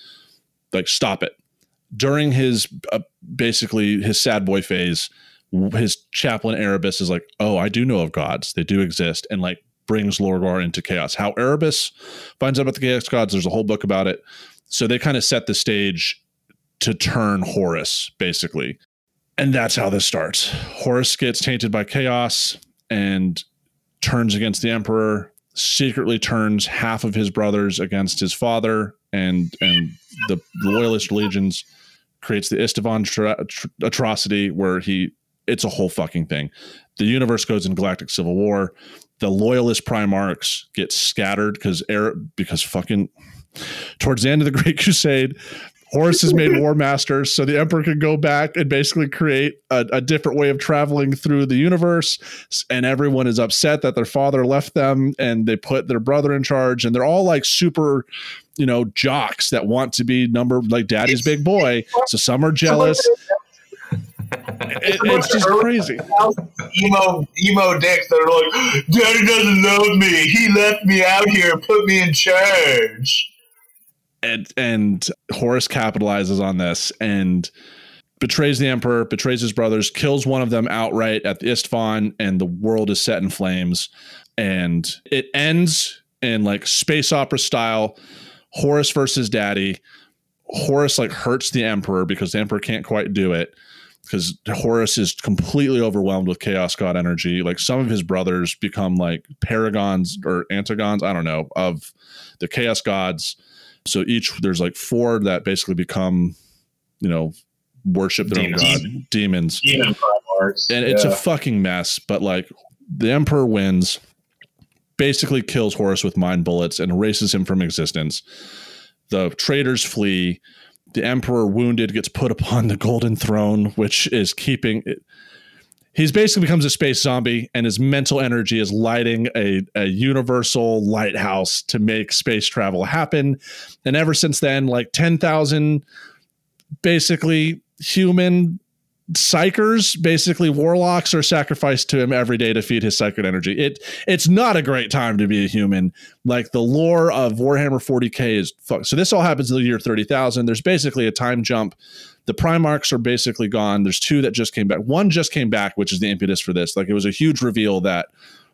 S3: Like, stop it during his uh, basically his sad boy phase, his chaplain Erebus is like, "Oh, I do know of gods; they do exist," and like brings Lorgar into chaos. How Erebus finds out about the chaos gods, there's a whole book about it. So they kind of set the stage to turn Horus, basically, and that's how this starts. Horus gets tainted by chaos and turns against the Emperor. Secretly turns half of his brothers against his father and and the loyalist legions creates the Isstvan tra- atrocity where he it's a whole fucking thing. the universe goes in galactic civil war. The loyalist Primarchs get scattered because air because fucking towards the end of the Great Crusade, Horus is made War Master, so the Emperor can go back and basically create a, a, different way of traveling through the universe. And everyone is upset that their father left them, and they put their brother in charge. And they're all like super, you know, jocks that want to be number like Daddy's big boy. So some are jealous. It, it's just crazy.
S5: Emo, emo dicks that are like, Daddy doesn't love me. He left me out here, and put me in charge
S3: and and Horus capitalizes on this and betrays the emperor, betrays his brothers, kills one of them outright at the Isstvan, and the world is set in flames. And it ends in like space opera style, Horus versus Daddy. Horus like hurts the emperor because the emperor can't quite do it because Horus is completely overwhelmed with chaos god energy. Like some of his brothers become like paragons or antagons, I don't know, of the chaos gods so each there's like four that basically become, you know, worship their demons. own god, demons. Demon and it's a fucking mess. But like the Emperor wins, basically kills Horus with mind bullets and erases him from existence. The traitors flee. The Emperor, wounded, gets put upon the Golden Throne, which is keeping. It, he's basically becomes a space zombie and his mental energy is lighting a, a universal lighthouse to make space travel happen and ever since then like 10,000 basically human psykers basically warlocks are sacrificed to him every day to feed his psychic energy it it's not a great time to be a human like the lore of warhammer 40k is fuck so this all happens in the year 30000 there's basically a time jump the Primarchs are basically gone. There's two that just came back. One just came back, which is the impetus for this. Like it was a huge reveal that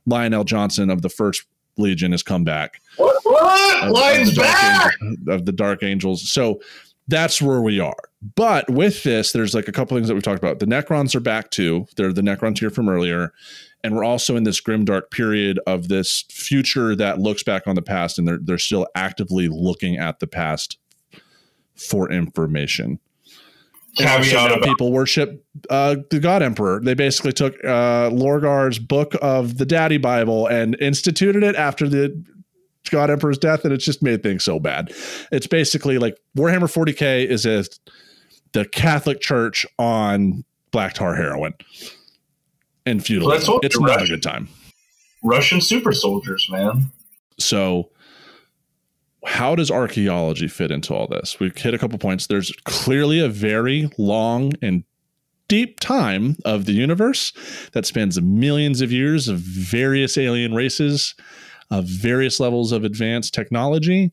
S3: Lion El'Jonson of the First Legion has come back.
S5: What? what? Of, Lion's of back
S3: Angel, of the Dark Angels. So that's where we are. But with this, there's like a couple things that we talked about. The Necrons are back too. They're the Necrons here from earlier. And we're also in this grim dark period of this future that looks back on the past and they're they're still actively looking at the past for information caveat people worship uh, the God Emperor. They basically took uh, Lorgar's book of the Daddy Bible and instituted it after the God Emperor's death, and it's just made things so bad. It's basically like Warhammer 40k is a the Catholic Church on black tar heroin and feudalism. Well, it's not Russian, a good time.
S5: Russian super soldiers, man.
S3: So how does archaeology fit into all this? We've hit a couple points. There's clearly a very long and deep time of the universe that spans millions of years of various alien races, of various levels of advanced technology.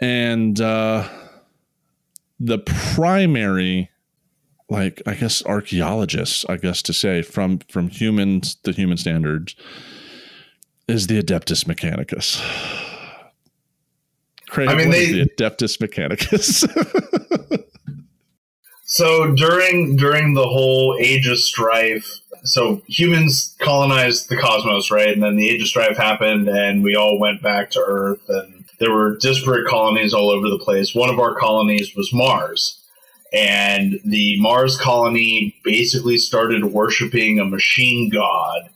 S3: And uh, the primary, like, I guess, archaeologists, I guess to say, from, from humans, the human standards, is the Adeptus Mechanicus. Craib, I mean, they the Adeptus Mechanicus.
S5: so during during the whole Age of Strife, so humans colonized the cosmos, right? And then the Age of Strife happened, and we all went back to Earth, and there were disparate colonies all over the place. One of our colonies was Mars. And the Mars colony basically started worshiping a machine god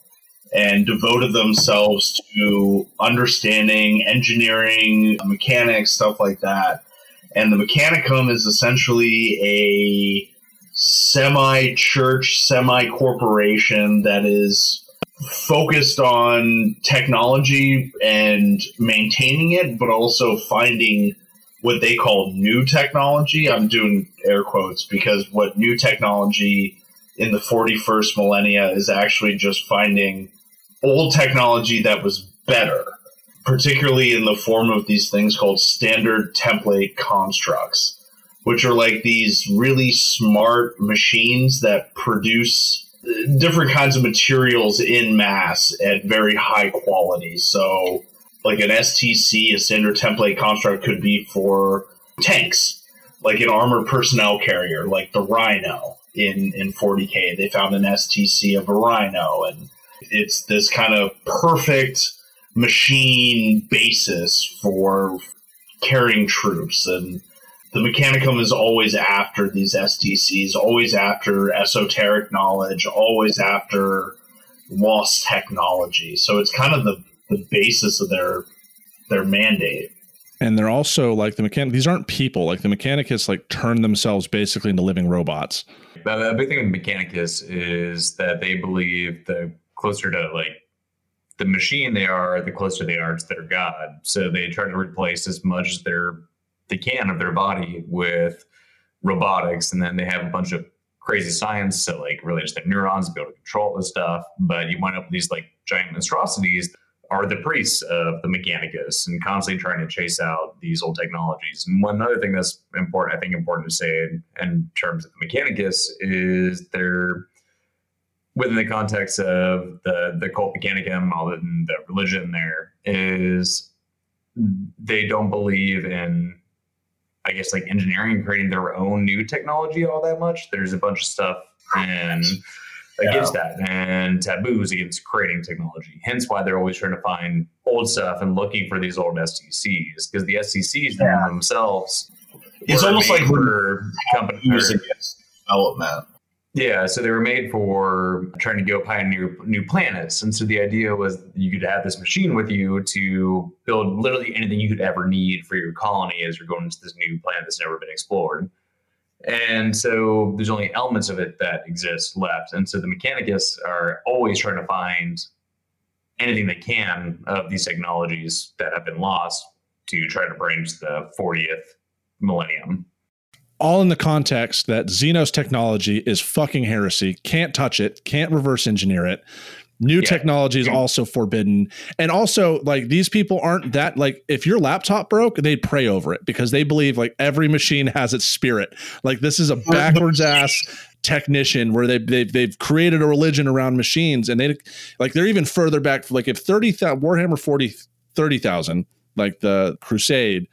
S5: and devoted themselves to understanding engineering, mechanics, stuff like that. And the Mechanicum is essentially a semi church, semi corporation that is focused on technology and maintaining it, but also finding what they call new technology. I'm doing air quotes because what new technology in the 41st millennia is actually just finding old technology that was better, particularly in the form of these things called standard template constructs, which are like these really smart machines that produce different kinds of materials in mass at very high quality. So, like an STC, a standard template construct, could be for tanks, like an armored personnel carrier, like the Rhino in, in 40K. They found an STC of a Rhino, and it's this kind of perfect machine basis for carrying troops and the mechanicum is always after these stcs always after esoteric knowledge always after lost technology. So it's kind of the, the basis of their their mandate.
S3: And they're also like the mechanic. These aren't people. Like the Mechanicus, like turn themselves basically into living robots.
S4: But a big thing with Mechanicus is that they believe the closer to like the machine they are, the closer they are to their god. So they try to replace as much as their they can of their body with robotics, and then they have a bunch of crazy science so like related to neurons, be able to control this stuff. But you wind up with these like giant monstrosities are the priests of the Mechanicus and constantly trying to chase out these old technologies. And one other thing that's important, I think, important to say in, in terms of the Mechanicus is they're within the context of the the cult mechanicum, all the, the religion there is they don't believe in I guess like engineering creating their own new technology all that much. There's a bunch of stuff and against yeah. that and taboos against creating technology. Hence why they're always trying to find old stuff and looking for these old STCs because the STCs yeah. themselves
S5: it's almost like
S4: we're companies against
S5: development.
S4: Yeah, so they were made for trying to go pioneer new new planets. And so the idea was you could have this machine with you to build literally anything you could ever need for your colony as you're going to this new planet that's never been explored. And so there's only elements of it that exist left. And so the Mechanicus are always trying to find anything they can of these technologies that have been lost to try to bring to the 40th millennium.
S3: All in the context that Xenos technology is fucking heresy, can't touch it, can't reverse engineer it. New yeah. technology is also forbidden. And also, like, these people aren't that, like, if your laptop broke, they pray over it because they believe, like, every machine has its spirit. Like, this is a backwards ass technician where they, they've, they've created a religion around machines. And they, like, they're even further back. Like, if 30,000, Warhammer 40, 30,000, like the Crusade,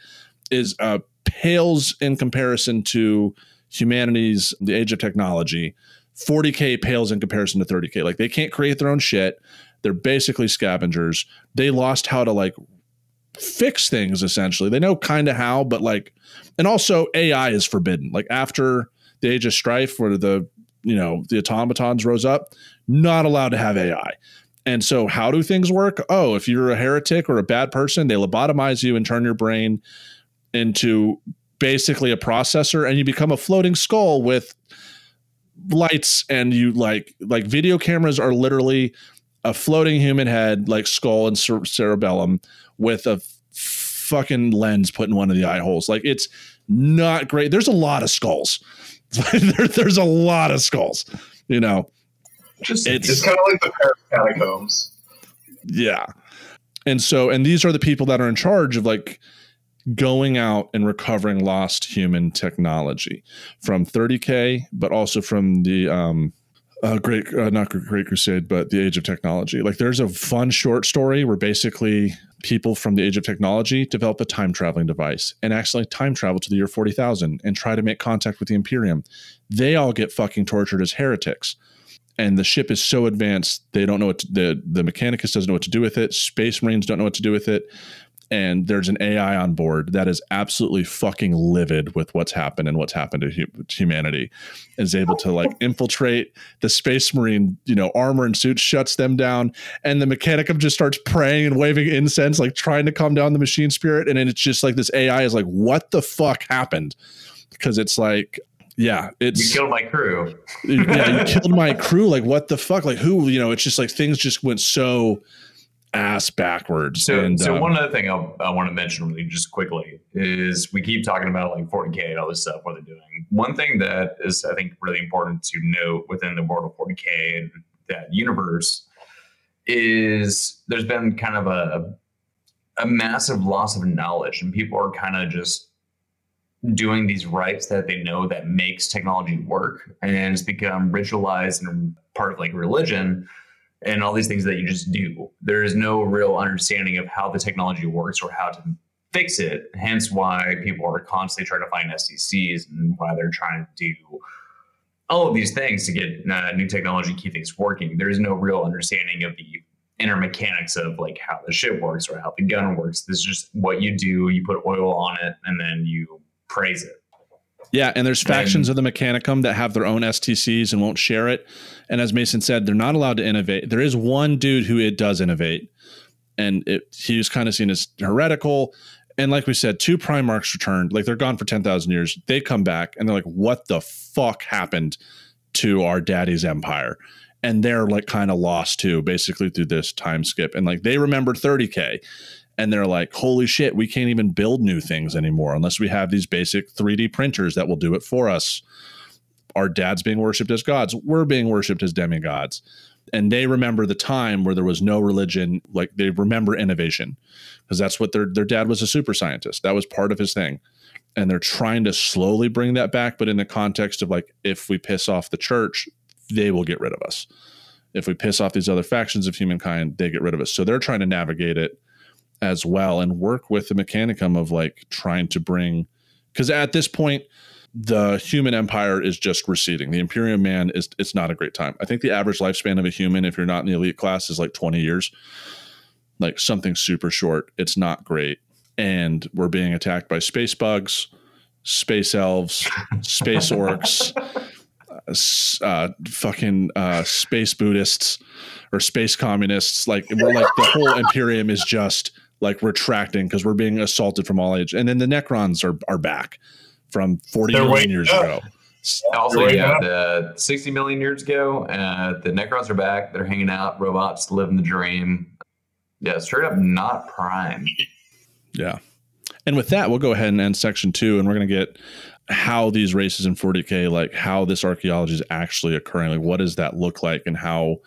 S3: is, uh, pales in comparison to humanity's, the age of technology 40k pales in comparison to 30k. Like they can't create their own shit. They're basically scavengers. They lost how to like fix things essentially. They know kind of how, but like and also AI is forbidden. Like after the age of strife where the you know, the automatons rose up, not allowed to have AI. And so how do things work? Oh, if you're a heretic or a bad person, they lobotomize you and turn your brain into basically a processor and you become a floating skull with lights and you like like video cameras are literally a floating human head like skull and cer- cerebellum with a fucking lens put in one of the eye holes. Like it's not great. There's a lot of skulls. There, there's a lot of skulls you know?
S5: Just it's, it's kind of like the catacombs.
S3: Yeah. And so and these are the people that are in charge of like going out and recovering lost human technology from 30k, but also from the um, uh, great, uh, not Great Crusade, but the Age of Technology. Like, there's a fun short story where basically people from the Age of Technology develop a time traveling device and accidentally time travel to the year 40,000 and try to make contact with the Imperium. They all get fucking tortured as heretics. And the ship is so advanced, they don't know what to, the the Mechanicus doesn't know what to do with it. Space Marines don't know what to do with it and there's an AI on board that is absolutely fucking livid with what's happened and what's happened to hu- humanity, is able to like infiltrate the space marine, you know, armor and suit shuts them down, and the mechanicum just starts praying and waving incense, like trying to calm down the machine spirit, and then it's just like this AI is like, what the fuck happened? Because it's like yeah, it's
S4: you killed my crew.
S3: yeah, you killed my crew. Like, what the fuck? Like, who? You know, it's just like things just went so ass backwards.
S4: So,
S3: and,
S4: so um, one other thing I'll, i want to mention really just quickly is we keep talking about like 40k and all this stuff. What they're doing. One thing that is I think really important to note within the world of 40k and that universe is there's been kind of a a massive loss of knowledge, and people are kind of just doing these rites that they know that makes technology work, and it's become ritualized and part of like religion and all these things that you just do. There is no real understanding of how the technology works or how to fix it. Hence, why people are constantly trying to find STCs and why they're trying to do all of these things to get uh, new technology, keep things working. There is no real understanding of the inner mechanics of like how the ship works or how the gun works. This is just what you do. You put oil on it and then you praise it.
S3: Yeah, and there's factions and, of the Mechanicum that have their own STCs and won't share it. And as Mason said, they're not allowed to innovate. There is one dude who it does innovate, and it, he's kind of seen as heretical. And like we said, two Primarchs returned. Like they're gone for ten thousand years. They come back and they're like, "What the fuck happened to our daddy's empire?" And they're like kind of lost too, basically through this time skip. And like they remembered 30k, and they're like, "Holy shit, we can't even build new things anymore unless we have these basic 3D printers that will do it for us." Our dad's being worshipped as gods. We're being worshipped as demigods and they remember the time where there was no religion like they remember innovation because that's what their their dad was a super scientist that was part of his thing and they're trying to slowly bring that back but in the context of like if we piss off the church they will get rid of us if we piss off these other factions of humankind they get rid of us so they're trying to navigate it as well and work with the mechanicum of like trying to bring because at this point the human empire is just receding. The Imperium man is it's not a great time. I think the average lifespan of a human, if you're not in the elite class, is like 20 years. Like something super short. It's not great. And we're being attacked by space bugs, space elves, space orcs, uh, fucking uh, space Buddhists or space communists. Like we're like the whole Imperium is just like retracting because we're being assaulted from all age. And then the Necrons are are back from 40 They're million years up. ago.
S4: Also, yeah, the 60 million years ago, uh, the Necrons are back. They're hanging out. Robots living the dream. Yeah, straight up not prime.
S3: Yeah. And with that, we'll go ahead and end section two, and we're going to get how these races in 40K, like how this archaeology is actually occurring. Like, what does that look like, and how,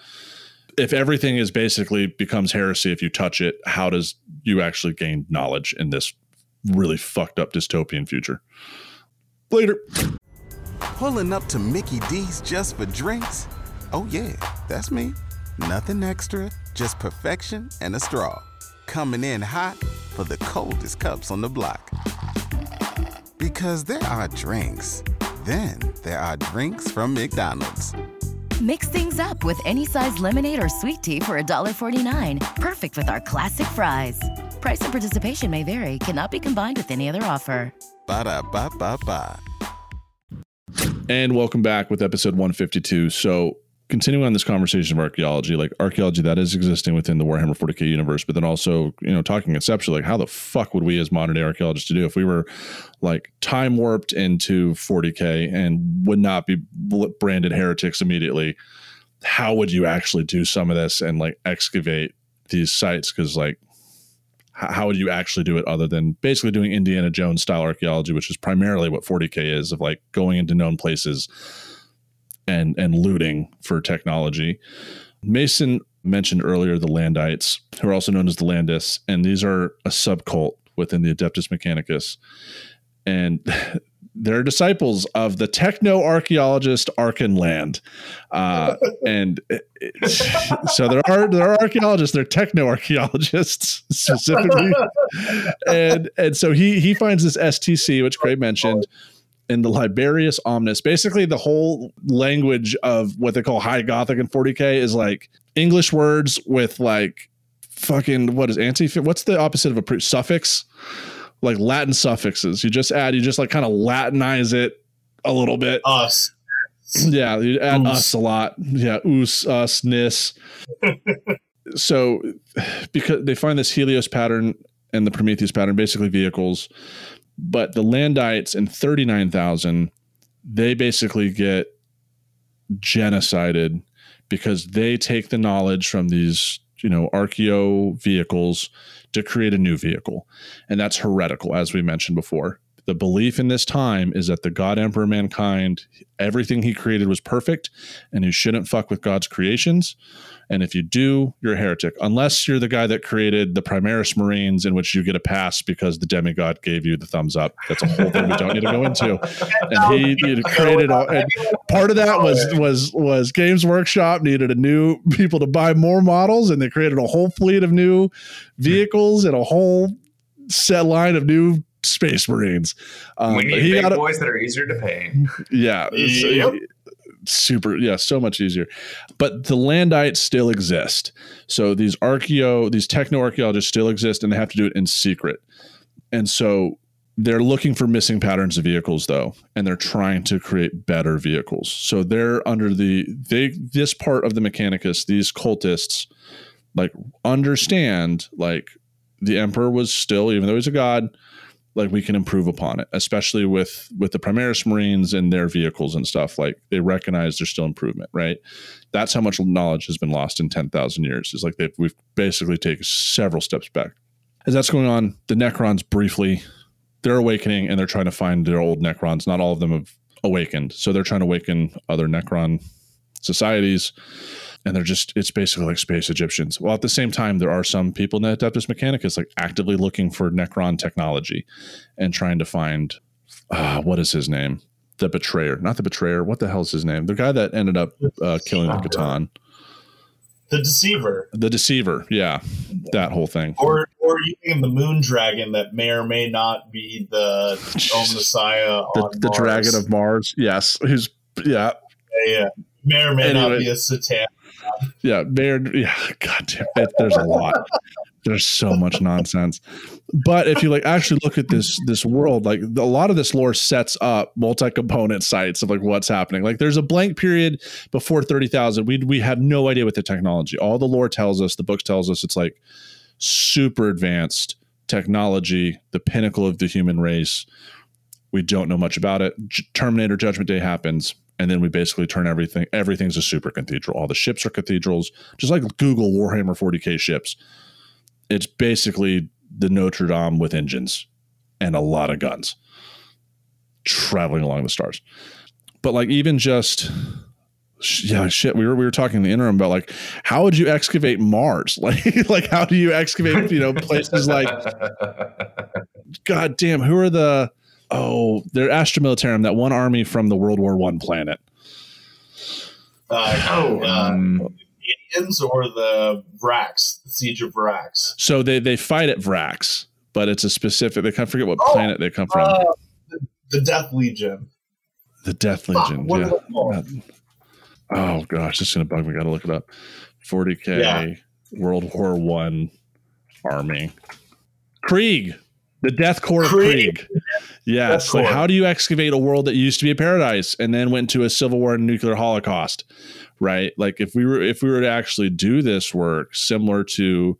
S3: if everything is basically becomes heresy if you touch it, how does you actually gain knowledge in this really fucked up dystopian future? Later.
S6: Pulling up to Mickey D's just for drinks? Oh, yeah, that's me. Nothing extra, just perfection and a straw. Coming in hot for the coldest cups on the block. Because there are drinks, then there are drinks from McDonald's.
S7: Mix things up with any size lemonade or sweet tea for $1.49. Perfect with our classic fries. Price and participation may vary, cannot be combined with any other offer.
S6: Ba da ba ba ba.
S3: And welcome back with episode 152. So, continuing on this conversation of archaeology, like archaeology that is existing within the Warhammer 40k universe, but then also, you know, talking conceptually, like how the fuck would we as modern day archaeologists do if we were like time warped into 40k and would not be branded heretics immediately? How would you actually do some of this and like excavate these sites? Because like how would you actually do it other than basically doing Indiana Jones style archaeology, which is primarily what 40k is of like going into known places and and looting for technology. Mason mentioned earlier the Landites, who are also known as the Landis, and these are a subcult within the Adeptus Mechanicus. And they're disciples of the techno archaeologist Arkhan Land, uh, and it, it, so there are there are archaeologists, they're techno archaeologists specifically, and and so he he finds this STC which Craib mentioned in the Librarius Omnis. Basically, the whole language of what they call High Gothic and 40k is like English words with like fucking what is anti? What's the opposite of a pre- suffix? like Latin suffixes. You just add, you just like kind of Latinize it a little bit.
S5: Us.
S3: Yeah, you add us, us a lot. Yeah, us, us, nis. so because they find this Helios pattern and the Prometheus pattern, basically vehicles, but the Landites in 39,000, they basically get genocided because they take the knowledge from these, you know, archeo vehicles to create a new vehicle. And that's heretical, as we mentioned before. The belief in this time is that the God Emperor mankind, everything he created was perfect, and you shouldn't fuck with God's creations. And if you do, you're a heretic, unless you're the guy that created the Primaris Marines, in which you get a pass because the demigod gave you the thumbs up. That's a whole thing we don't need to go into. And he, he created all, and part of that was was was Games Workshop needed a new people to buy more models, and they created a whole fleet of new vehicles and a whole set line of new Space Marines.
S4: Um, we need big boys that are easier to pay.
S3: Yeah. Yep super yeah so much easier. But the landites still exist. So these archeo these techno archaeologists still exist and they have to do it in secret. And so they're looking for missing patterns of vehicles though and they're trying to create better vehicles. So they're under the they this part of the mechanicus these cultists like understand like the emperor was still even though he's a god like we can improve upon it especially with with the primaris marines and their vehicles and stuff like they recognize there's still improvement right? That's how much knowledge has been lost in 10,000 years is like they've we've basically taken several steps back. As that's going on the necrons briefly they're awakening and they're trying to find their old necrons. Not all of them have awakened so they're trying to awaken other necron societies and they're just it's basically like space egyptians. Well at the same time there are some people in adeptus mechanicus like actively looking for necron technology and trying to find uh, what is his name? The betrayer. Not the betrayer. What the hell's his name? The guy that ended up uh, killing the C'tan.
S5: The deceiver.
S3: the deceiver yeah. That whole thing.
S5: Or or you the moon dragon that may or may not be the own Messiah
S3: the, the dragon of mars. Yes. Who's yeah.
S5: Yeah, yeah. May or may not be a C'tan.
S3: yeah Baird, yeah god damn it there's a lot. There's so much nonsense. But if you like actually look at this this world like a lot of this lore sets up multi-component sites of like what's happening. Like there's a blank period before 30,000 we we have no idea what the technology. All the lore tells us the books tells us it's like super advanced technology the pinnacle of the human race. We don't know much about it. Terminator judgment day happens and then we basically turn everything everything's a super cathedral. All the ships are cathedrals just like google warhammer 40k ships. It's basically the notre dame with engines and a lot of guns traveling along the stars. But like even just yeah shit we were we were talking in the interim about like how would you excavate mars? Like like how do you excavate you know places like god damn who are the oh they're astra militarum that one army from the world war one planet.
S5: Uh,
S4: Oh,
S5: uh,
S4: um,
S5: Indians or the Vraks, the Siege of Vraks.
S3: so they they fight at vraks but it's a specific they kind of forget what
S5: Oh,
S3: planet they come from.
S5: Uh, the, the Death Legion.
S3: the death legion
S5: what
S3: yeah. oh gosh this is gonna bug me gotta look it up. 40k
S5: Yeah.
S3: world war one army. Krieg the death korps of krieg. Yes
S5: Death
S3: like
S5: Corps.
S3: how do you excavate a world that used to be a paradise and then went to a civil war and nuclear holocaust right? Like if we were if we were to actually do this work similar to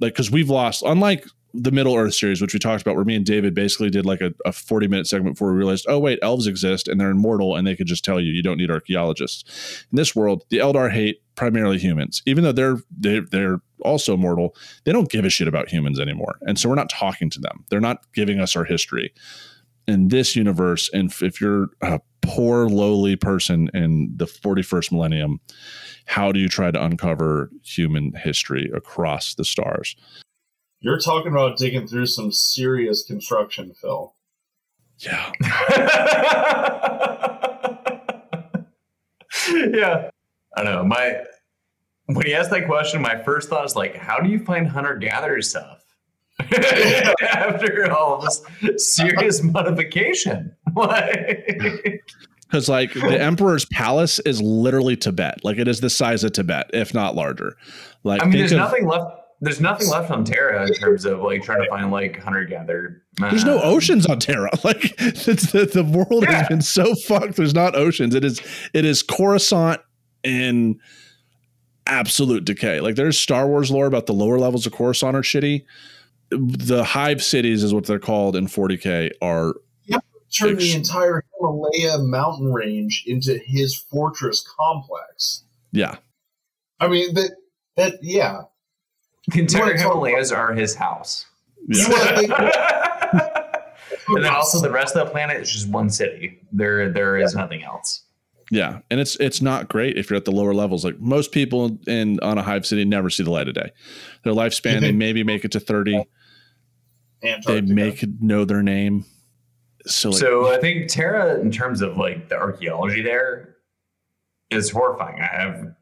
S3: like because we've lost unlike the middle earth series which we talked about where me and david basically did like a, a 40 minute segment before we realized oh wait elves exist and they're immortal and they could just tell you you don't need archaeologists. In this world the eldar hate primarily humans even though they're they're, they're also mortal they don't give a shit about humans anymore and so we're not talking to them they're not giving us our history in this universe and if- you're a poor lowly person in the 41st millennium how do you try to uncover human history across the stars
S5: You're talking about digging through some serious construction, Phil.
S3: yeah
S4: yeah. I don't know. My when he asked that question, my first thought is like, how do you find hunter gatherer stuff after all this serious modification? Like,
S3: because like the emperor's palace is literally tibet like it is the size of tibet if not larger like
S4: I mean, there's
S3: of-
S4: nothing left. There's nothing left on Terra in terms of like trying to find like hunter gatherer.
S3: There's no um, oceans on Terra. Like it's the, the world
S4: Yeah.
S3: has been so fucked. There's not oceans. It is it is Coruscant in absolute decay. Like there's Star Wars lore about the lower levels of Coruscant are shitty. The hive cities is what they're called in 40k are
S5: Turn the entire Himalaya mountain range into his fortress complex.
S3: yeah.
S5: I mean that that yeah.
S4: The entire Himalayas are his house.
S3: Yeah.
S5: You wanna think-
S4: and then also the rest of the planet is just one city. There, there is nothing else.
S3: Yeah, and it's it's not great if you're at the lower levels. Like most people in on a hive city never see the light of day. Their lifespan, they maybe make it to 30. They make know their name. So, like,
S4: so I think Terra, in terms of like the archaeology there, is horrifying. I have,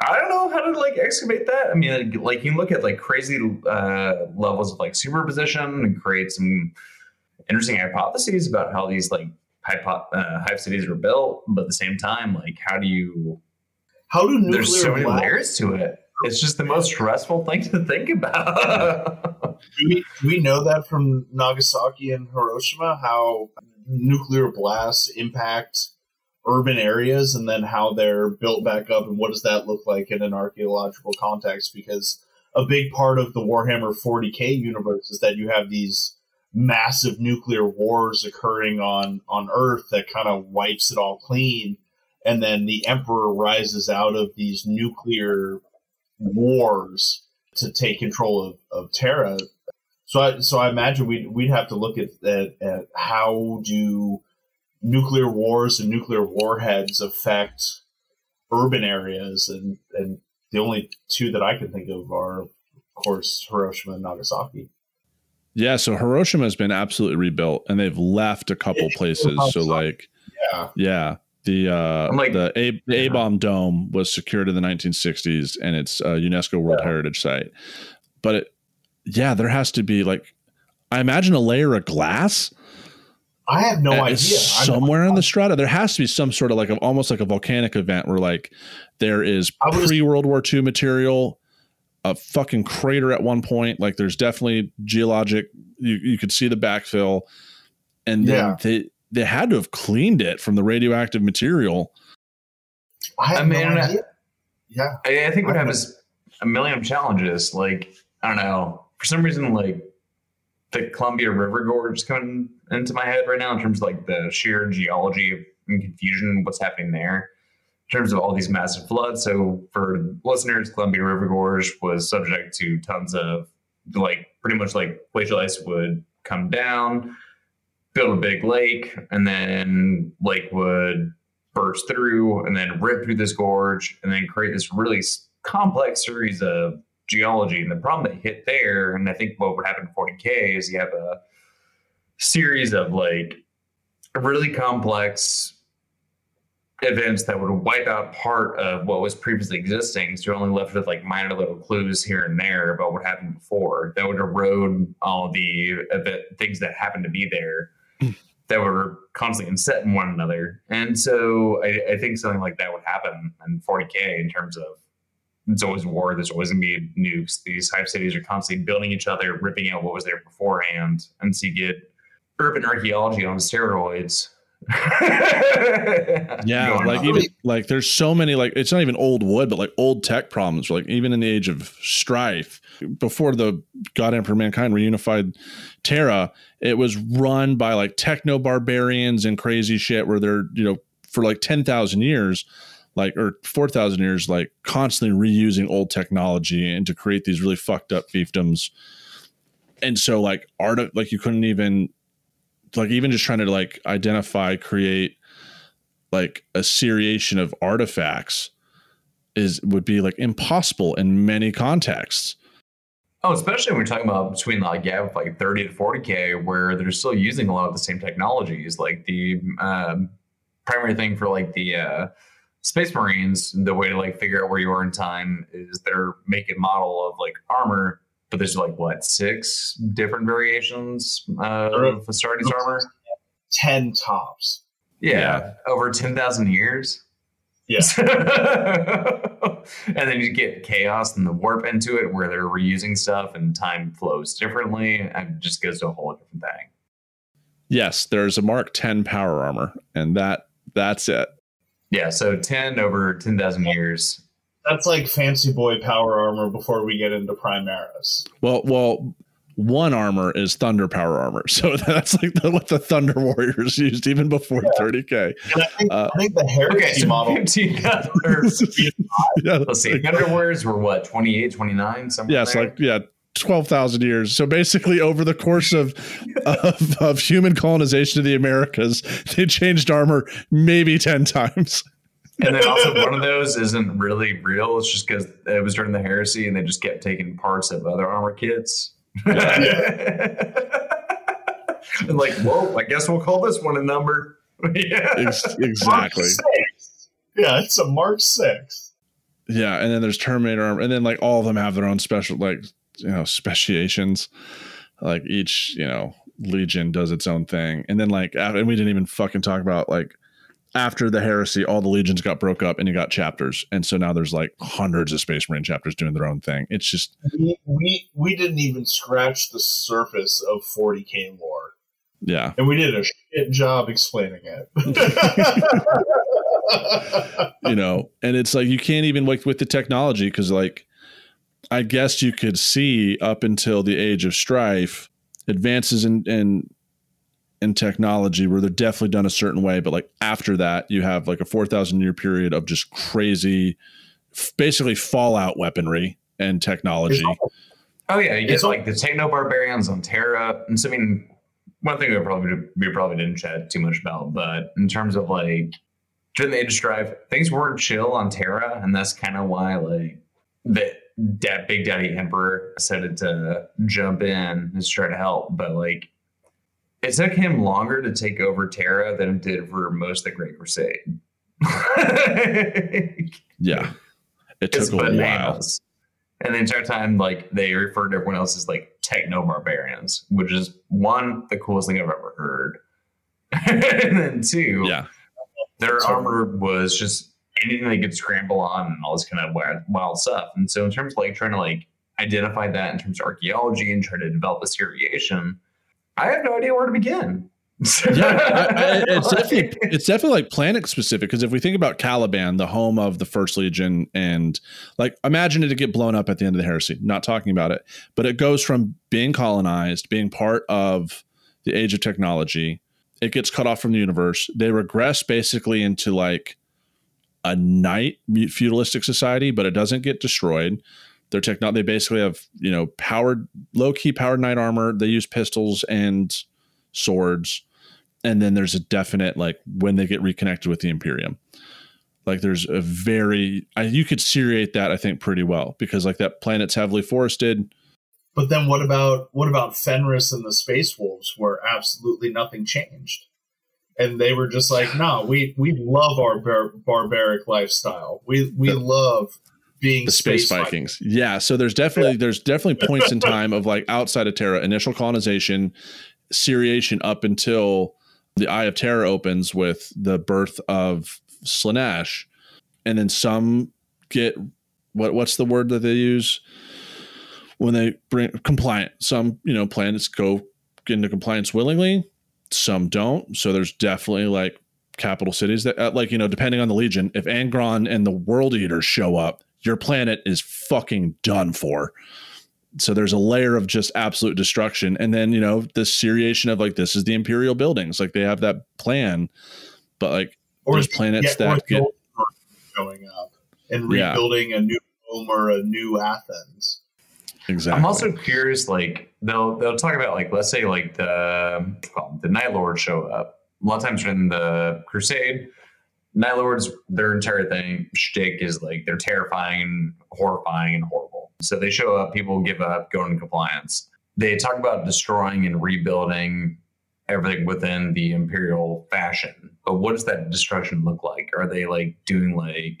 S4: I don't know how to like excavate that. I mean, like, you can look at like crazy uh, levels of like superposition and create some interesting hypotheses about how these like hypo- uh, hive cities were built. But at the same time, like how do you?
S5: How do nuclear
S4: There's so many layers to it. It's just the most stressful thing to think about.
S5: do, we, do we know that from Nagasaki and Hiroshima how nuclear blasts impact urban areas and then how they're built back up and what does that look like in an archaeological context? Because a big part of the Warhammer 40k universe is that you have these massive nuclear wars occurring on on Earth that kind of wipes it all clean, and then the Emperor rises out of these nuclear wars to take control of, of Terra. So I so I imagine we'd we'd have to look at, at at how do nuclear wars and nuclear warheads affect urban areas and and the only two that I can think of are of course Hiroshima and Nagasaki.
S3: Yeah, so Hiroshima has been absolutely rebuilt, and they've left a couple places. So like,
S5: yeah,
S3: yeah, the uh,
S4: like,
S3: the A A bomb dome was secured in the 1960s, and it's a UNESCO World yeah. Heritage Site. But it, yeah, there has to be like, I imagine a layer of glass.
S5: I have no idea.
S3: Somewhere in the strata, there has to be some sort of like a, almost like a volcanic event where like there is pre World War II material a fucking crater at one point. Like there's definitely geologic. You you could see the backfill, and then yeah. they they had to have cleaned it from the radioactive material.
S5: I, I mean, no yeah,
S4: I, I think what happens a million challenges. Like I don't know, for some reason, like the Columbia River Gorge is coming into my head right now in terms of like the sheer geology and confusion, what's happening there terms of all these massive floods. So for listeners, Columbia River Gorge was subject to tons of like pretty much like glacial ice would come down, build a big lake, and then lake would burst through and then rip through this gorge and then create this really complex series of geology. And the problem that hit there, and I think what would happen in 40K is you have a series of like really complex events that would wipe out part of what was previously existing. So you're only left with like minor little clues here and there about what happened before that would erode all the event, things that happened to be there hmm. that were constantly set in one another. And so I, I, think something like that would happen in 40K in terms of it's always war. There's always going to be nukes. These hive cities are constantly building each other, ripping out what was there beforehand. And so you get urban archaeology on steroids
S3: yeah, like even like there's so many like it's not even old wood, but like old tech problems. Like even in the age of strife, before the God Emperor Mankind reunified Terra, it was run by like techno barbarians and crazy shit where they're you know for like ten thousand years, like or four thousand years, like constantly reusing old technology and to create these really fucked up fiefdoms. And so like art, like you couldn't even like even just trying to like identify create like a seriation of artifacts is would be like impossible in many contexts.
S4: Oh especially when we're talking about between like of like 30 to 40k where they're still using a lot of the same technologies like the um, primary thing for like the uh, space marines the way to like figure out where you are in time is their make and model of like armor but there's like what six different variations of Astartes armor.
S5: Ten tops.
S4: Yeah, yeah. over ten thousand years.
S5: Yeah.
S4: and then you get chaos and the warp into it where they're reusing stuff and time flows differently and it just goes to a whole different thing.
S3: Yes, there's a Mark 10 power armor, and that that's it.
S4: Yeah, so 10 over 10,000 years
S5: that's like fancy boy power armor before we get into Primaris.
S3: Well, well, one armor is thunder power armor, so that's like the, what the Thunder Warriors used even before yeah. 30k.
S5: I think, uh, I think, the heresy okay, so model.
S4: yeah, Let's see, Thunder Warriors were what 28, 29, something.
S3: Yes, there? like yeah. 12,000 years. So basically over the course of, of of human colonization of the Americas, they changed armor maybe 10 times
S4: and then also one of those isn't really real. It's just because it was during the heresy, and they just kept taking parts of other armor kits. Yeah. and like, whoa! I guess we'll call this one a number.
S3: yeah, exactly.
S5: Yeah, it's a Mark Six.
S3: Yeah, and then there's Terminator armor, and then like all of them have their own special like you know speciations. Like each you know legion does its own thing, and then like and we didn't even fucking talk about like after the heresy, all the legions got broke up and you got chapters. And so now there's like hundreds of Space Marine chapters doing their own thing. It's just
S5: we we, we didn't even scratch the surface of 40k lore.
S3: Yeah.
S5: And we did a shit job explaining it.
S3: you know, and it's like you can't even like with the technology because like I guess you could see up until the age of strife advances in in in technology where they're definitely done a certain way, but like after that, you have like a four thousand year period of just crazy, basically Fallout weaponry and technology.
S4: Oh yeah, you get like the techno barbarians on Terra, and so I mean, one thing we probably we probably didn't chat too much about, but in terms of like during the Age of Strife, things weren't chill on Terra, and that's kind of why like the that Big Daddy Emperor decided to jump in and try to help, but like it took him longer to take over Terra than it did for most of the Great Crusade.
S3: yeah, it took
S4: it's
S3: a
S4: bananas. while. And the entire time, like they referred to everyone else as like techno barbarians, which is one the coolest thing I've ever heard. and then two,
S3: yeah,
S4: their armor was just anything they could scramble on and all this kind of wild, wild stuff. And so, in terms of like trying to like identify that in terms of archaeology and try to develop a seriation, I have no idea where to begin.
S3: yeah, I, I, it's definitely it's definitely like planet specific because if we think about Caliban, the home of the First Legion, and like imagine it to get blown up at the end of the heresy. Not talking about it, but it goes from being colonized, being part of the age of technology. It gets cut off from the universe. They regress basically into like a knight feudalistic society, but it doesn't get destroyed. Their technology, they basically have you know powered low key powered knight armor. They use pistols and swords and then there's a definite like when they get reconnected with the Imperium. Like there's a very I, you could seriate that I think pretty well because like that planet's heavily forested.
S5: But then what about what about Fenris and the Space Wolves where absolutely nothing changed? And they were just like, no, we we love our bar- barbaric lifestyle. We we love being
S3: the space, space Vikings. Vikings. Yeah, so there's definitely there's definitely points in time of like outside of Terra, initial colonization, seriation up until the Eye of Terror opens with the birth of Slaanesh, and then some get what what's the word that they use when they bring compliant. Some you know planets go into compliance willingly, some don't. So there's definitely like capital cities that uh, like you know depending on the legion. If Angron and the World Eaters show up, your planet is fucking done for. So there's a layer of just absolute destruction. And then you know the seriation of like this is the imperial buildings. Like they have that plan but like or there's planets that get
S5: showing up and rebuilding yeah. a new home or a new athens.
S3: Exactly.
S4: I'm also curious like they'll they'll talk about like let's say like the well, the night Lord show up. A lot of times in the crusade night lords their entire thing shtick is like they're terrifying horrifying and horrible so they show up, people give up, go into compliance. They talk about destroying and rebuilding everything within the imperial fashion. But what does that destruction look like? Are they like doing like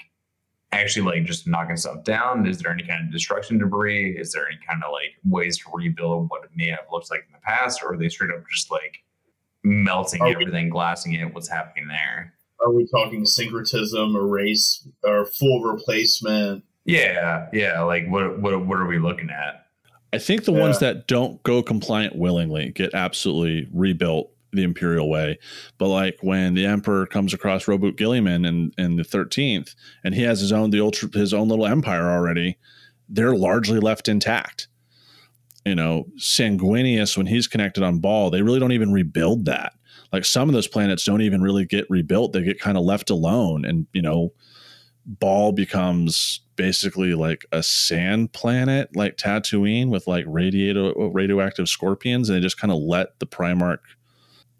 S4: actually like just knocking stuff down? Is there any kind of destruction debris? Is there any kind of like ways to rebuild what it may have looked like in the past? Or are they straight up just like melting are everything, glassing it? What's happening there?
S5: Are we talking syncretism, erase, or full replacement?
S4: Yeah, yeah. Like what what what are we looking at?
S3: I think the yeah. ones that don't go compliant willingly get absolutely rebuilt the imperial way. But like when the emperor comes across Roboute Guilliman in in the 13th and he has his own the ultra his own little empire already, they're largely left intact. You know, Sanguinius when he's connected on Baal, they really don't even rebuild that. Like some of those planets don't even really get rebuilt. They get kind of left alone and, you know, Baal becomes basically like a sand planet like Tatooine with like radio radioactive scorpions and they just kind of let the Primarch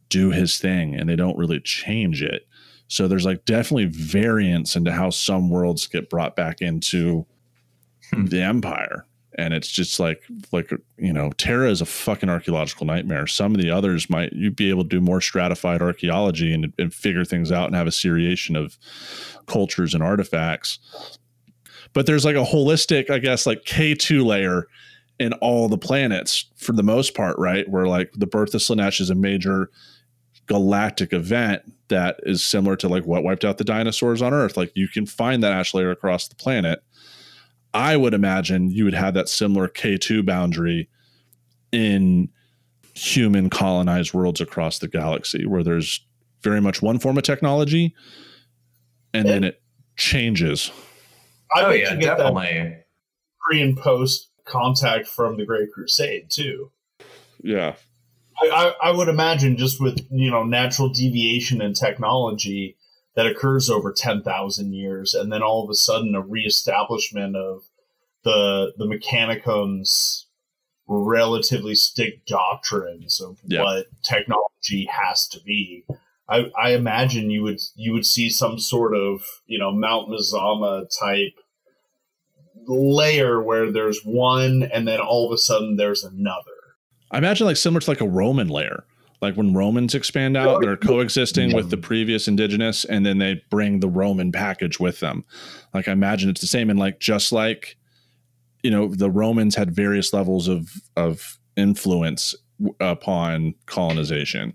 S3: do his thing and they don't really change it. So there's like definitely variance into how some worlds get brought back into hmm. the empire. And it's just like like you know, Terra is a fucking archaeological nightmare. Some of the others might you'd be able to do more stratified archaeology and, and figure things out and have a seriation of cultures and artifacts but there's like a holistic, I guess, like K2 layer in all the planets for the most part, right? Where like the birth of Slaanesh is a major galactic event that is similar to like what wiped out the dinosaurs on Earth. Like you can find that ash layer across the planet. I would imagine you would have that similar K2 boundary in human colonized worlds across the galaxy where there's very much one form of technology and then it changes.
S5: I
S4: oh yeah,
S5: get
S4: definitely.
S5: pre and post contact from the Great Crusade too.
S3: Yeah.
S5: I, I, I would imagine just with you know natural deviation in technology that occurs over ten thousand years, and then all of a sudden a reestablishment of the the Mechanicum's relatively stick doctrines of
S3: Yeah.
S5: what technology has to be. I, I imagine you would you would see some sort of you know Mount Mazama type layer where there's one and then all of a sudden there's another.
S3: I imagine like similar to like a Roman layer. Like when Romans expand out, they're coexisting with the previous indigenous, and then they bring the Roman package with them. Like I imagine it's the same, and like just like you know, the Romans had various levels of of influence upon colonization.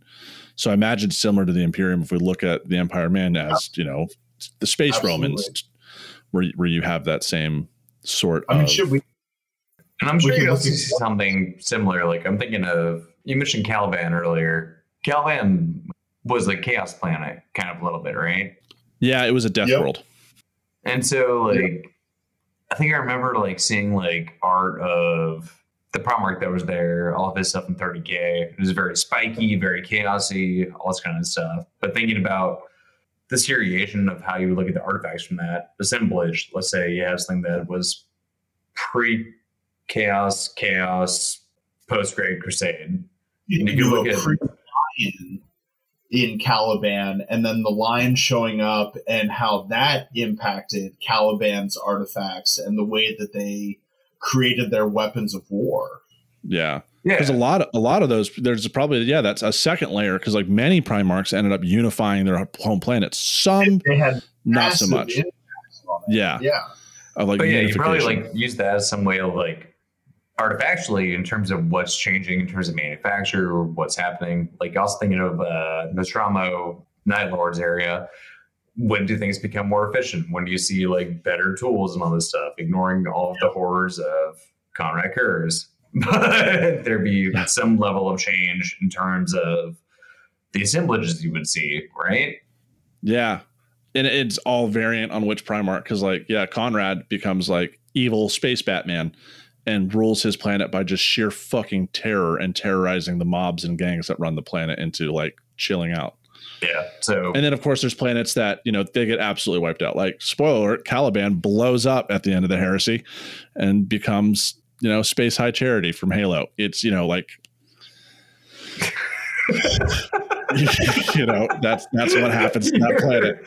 S3: So I imagine it's similar to the Imperium if we look at the Empire Man as you know the space
S5: Absolutely.
S3: Romans, where where you have that same sort
S5: I mean,
S3: of
S5: should we?
S4: And I'm
S5: We
S4: sure
S5: can
S4: you
S5: look
S4: also
S5: at-
S4: see something similar. Like I'm thinking of you mentioned Caliban earlier. Caliban was a chaos planet, kind of a little bit, right?
S3: yeah, it was a death
S5: Yep.
S3: world.
S4: And so like I think I remember like seeing like art of the Primarch that was there, all of his stuff in 30k. It was very spiky, very chaosy, all this kind of stuff. But thinking about the seriation of how you look at the artifacts from that assemblage, let's say you have something that was pre chaos, chaos, post Great Crusade.
S5: You
S4: You
S5: do
S4: look
S5: a
S4: at-
S5: pre-lion in Caliban, and then the lion showing up, and how that impacted Caliban's artifacts and the way that they created their weapons of war.
S3: Yeah.
S4: Yeah.
S3: Because a lot of a lot of those, there's probably yeah, that's a second layer. Because like many Primarchs ended up unifying their home planets. Some
S5: They had
S3: not so much.
S5: impacts on it.
S3: Yeah,
S5: Yeah.
S3: of like
S4: but yeah, you probably like use that as some way of like artifactually in terms of what's changing in terms of manufacture what's happening. Like I was thinking of uh Nostramo Night Lords area. When do things become more efficient? When do you see like better tools and all this stuff, ignoring all of the horrors of Konrad Curze? But there be some level of change in terms of the assemblages you would see, right?
S3: yeah, and it's all variant on which Primarch. Because like yeah, Conrad becomes like evil space Batman and rules his planet by just sheer fucking terror and terrorizing the mobs and gangs that run the planet into like chilling out.
S4: Yeah. So
S3: And then, of course, there's planets that you know they get absolutely wiped out. Like spoiler, alert, Caliban blows up at the end of the heresy, and becomes you know space high charity from Halo. It's you know like you know that's that's what happens to that planet.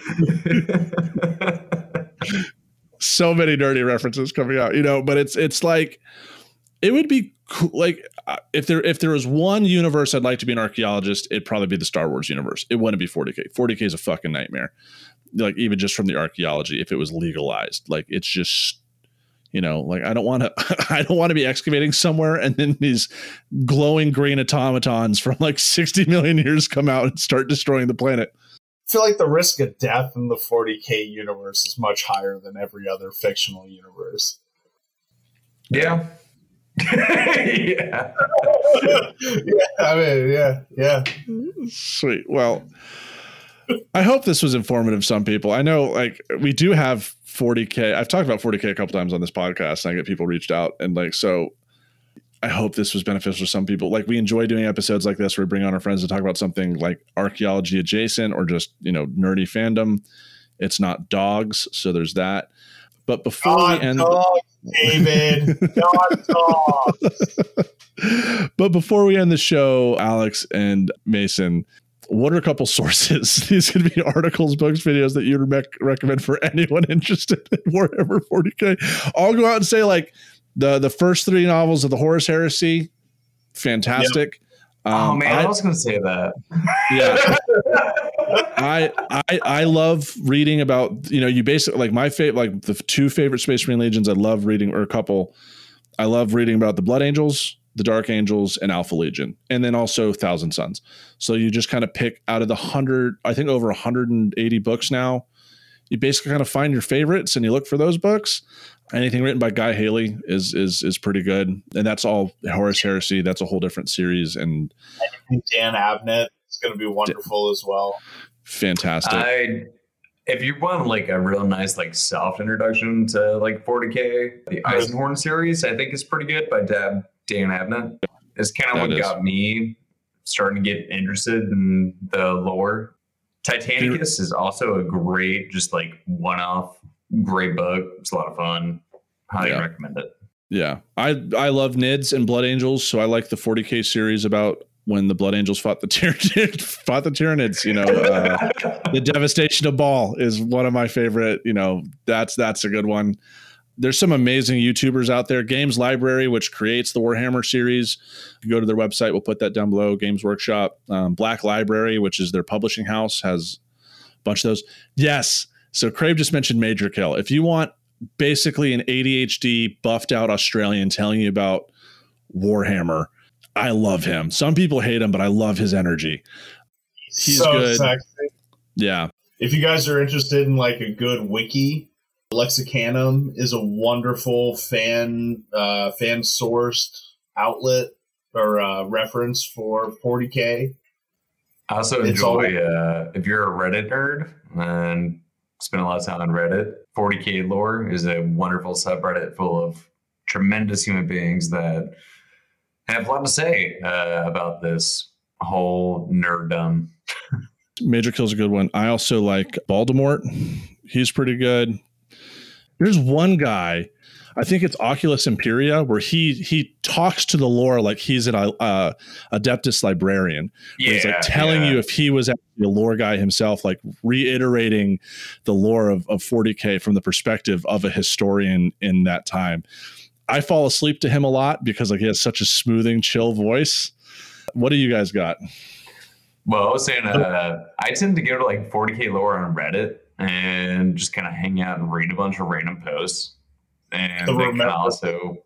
S3: So many dirty references coming out, you know. But it's it's like it would be cool. Like if there if there was one universe I'd like to be an archaeologist, it'd probably be the Star Wars universe. It wouldn't be 40k. 40k is a fucking nightmare. Like even just from the archaeology, if it was legalized, like it's just you know like i don't want to i don't want to be excavating somewhere and then these glowing green automatons from like 60 million years come out and start destroying the planet
S5: feel like the risk of death in the 40k universe is much higher than every other fictional universe.
S4: Yeah. yeah.
S5: yeah, I mean, yeah, yeah.
S3: Sweet. Well, I hope this was informative some people. I know like we do have 40k. I've talked about 40k a couple times on this podcast and I get people reached out and like so I hope this was beneficial to some people. Like we enjoy doing episodes like this where we bring on our friends to talk about something like archaeology adjacent or just, you know, nerdy fandom. It's not dogs, so there's that. But before
S5: God
S3: we end
S5: dogs, David. God dogs.
S3: but before we end the show, Alex and Mason, what are a couple sources? These could be articles, books, videos that you'd rec- recommend for anyone interested in Warhammer 40k. I'll go out and say like the the first three novels of the Horus Heresy, fantastic.
S4: oh
S3: Um,
S4: man, I,
S3: I,
S4: was gonna say that.
S3: yeah, I, I I love reading about you know you basically like my favorite like the two favorite Space Marine legions. I love reading or a couple. I love reading about the Blood Angels, the Dark Angels, and Alpha Legion, and then also Thousand Sons. So you just kind of pick out of the hundred, I think over 180 books now. You basically kind of find your favorites and you look for those books. Anything written by Guy Haley is is is pretty good, and that's all Horus Heresy. That's a whole different series, and
S5: Dan Abnett is going to be wonderful as well.
S3: Fantastic.
S4: I if you want like a real nice like soft introduction to like 40k, the Eisenhorn series I think is pretty good by Dab Dan Abnett. It's kind of
S3: That
S4: what
S3: is.
S4: got me starting to get interested in the lore. Titanicus is also a great, just like one-off, great book. It's a lot of fun. Highly
S3: Yeah.
S4: recommend it.
S3: Yeah, I I love Nids and Blood Angels, so I like the 40k series about when the Blood Angels fought the Tyr- fought the Tyranids. You know, uh, the devastation of Baal is one of my favorite. You know, that's that's a good one. There's some amazing YouTubers out there. Games Library, which creates the Warhammer series, you go to their website. We'll put that down below. Games Workshop, um, Black Library, which is their publishing house, has a bunch of those. Yes. So Craib just mentioned Major Kill. If you want basically an ADHD buffed out Australian telling you about Warhammer. I love him. Some people hate him, but I love his energy. He's
S5: so
S3: good.
S5: sexy.
S3: Yeah.
S5: If you guys are interested in like a good wiki, Lexicanum is a wonderful fan uh, fan sourced outlet or uh, reference for 40k.
S4: I also
S5: It's
S4: enjoy uh, if you're a Reddit nerd and spend a lot of time on Reddit. 40k lore is a wonderful subreddit full of tremendous human beings that have a lot to say uh, about this whole nerddom.
S3: Major Kill's a good one. I also like Baldermort. He's pretty good. There's one guy, I think it's Oculus Imperia, where he he talks to the lore like he's an uh, Adeptus librarian. where he's like telling
S4: yeah.
S3: you if he was actually a lore guy himself, like reiterating the lore of, of 40k from the perspective of a historian in that time. I fall asleep to him a lot because like he has such a smoothing, chill voice. What do you guys got?
S4: Well, I was saying, uh, I tend to go to like 40k lore on Reddit and just kind of hang out and read a bunch of random posts. And
S5: The
S4: then kind of also,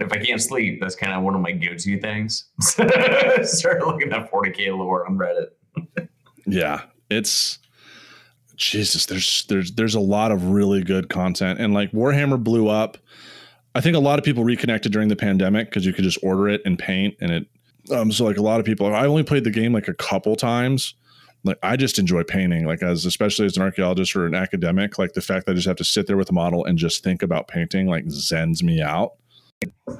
S4: if I can't sleep, that's kind of one of my go-to things. Start looking at 40k lore on Reddit.
S3: Yeah, it's Jesus. There's there's there's a lot of really good content, and like Warhammer blew up. I think a lot of people reconnected during the pandemic because you could just order it and paint, and it. Um, so like a lot of people, I only played the game like a couple times. Like I just enjoy painting, like as especially as an archaeologist or an academic. Like the fact that I just have to sit there with a model and just think about painting, like zens me out.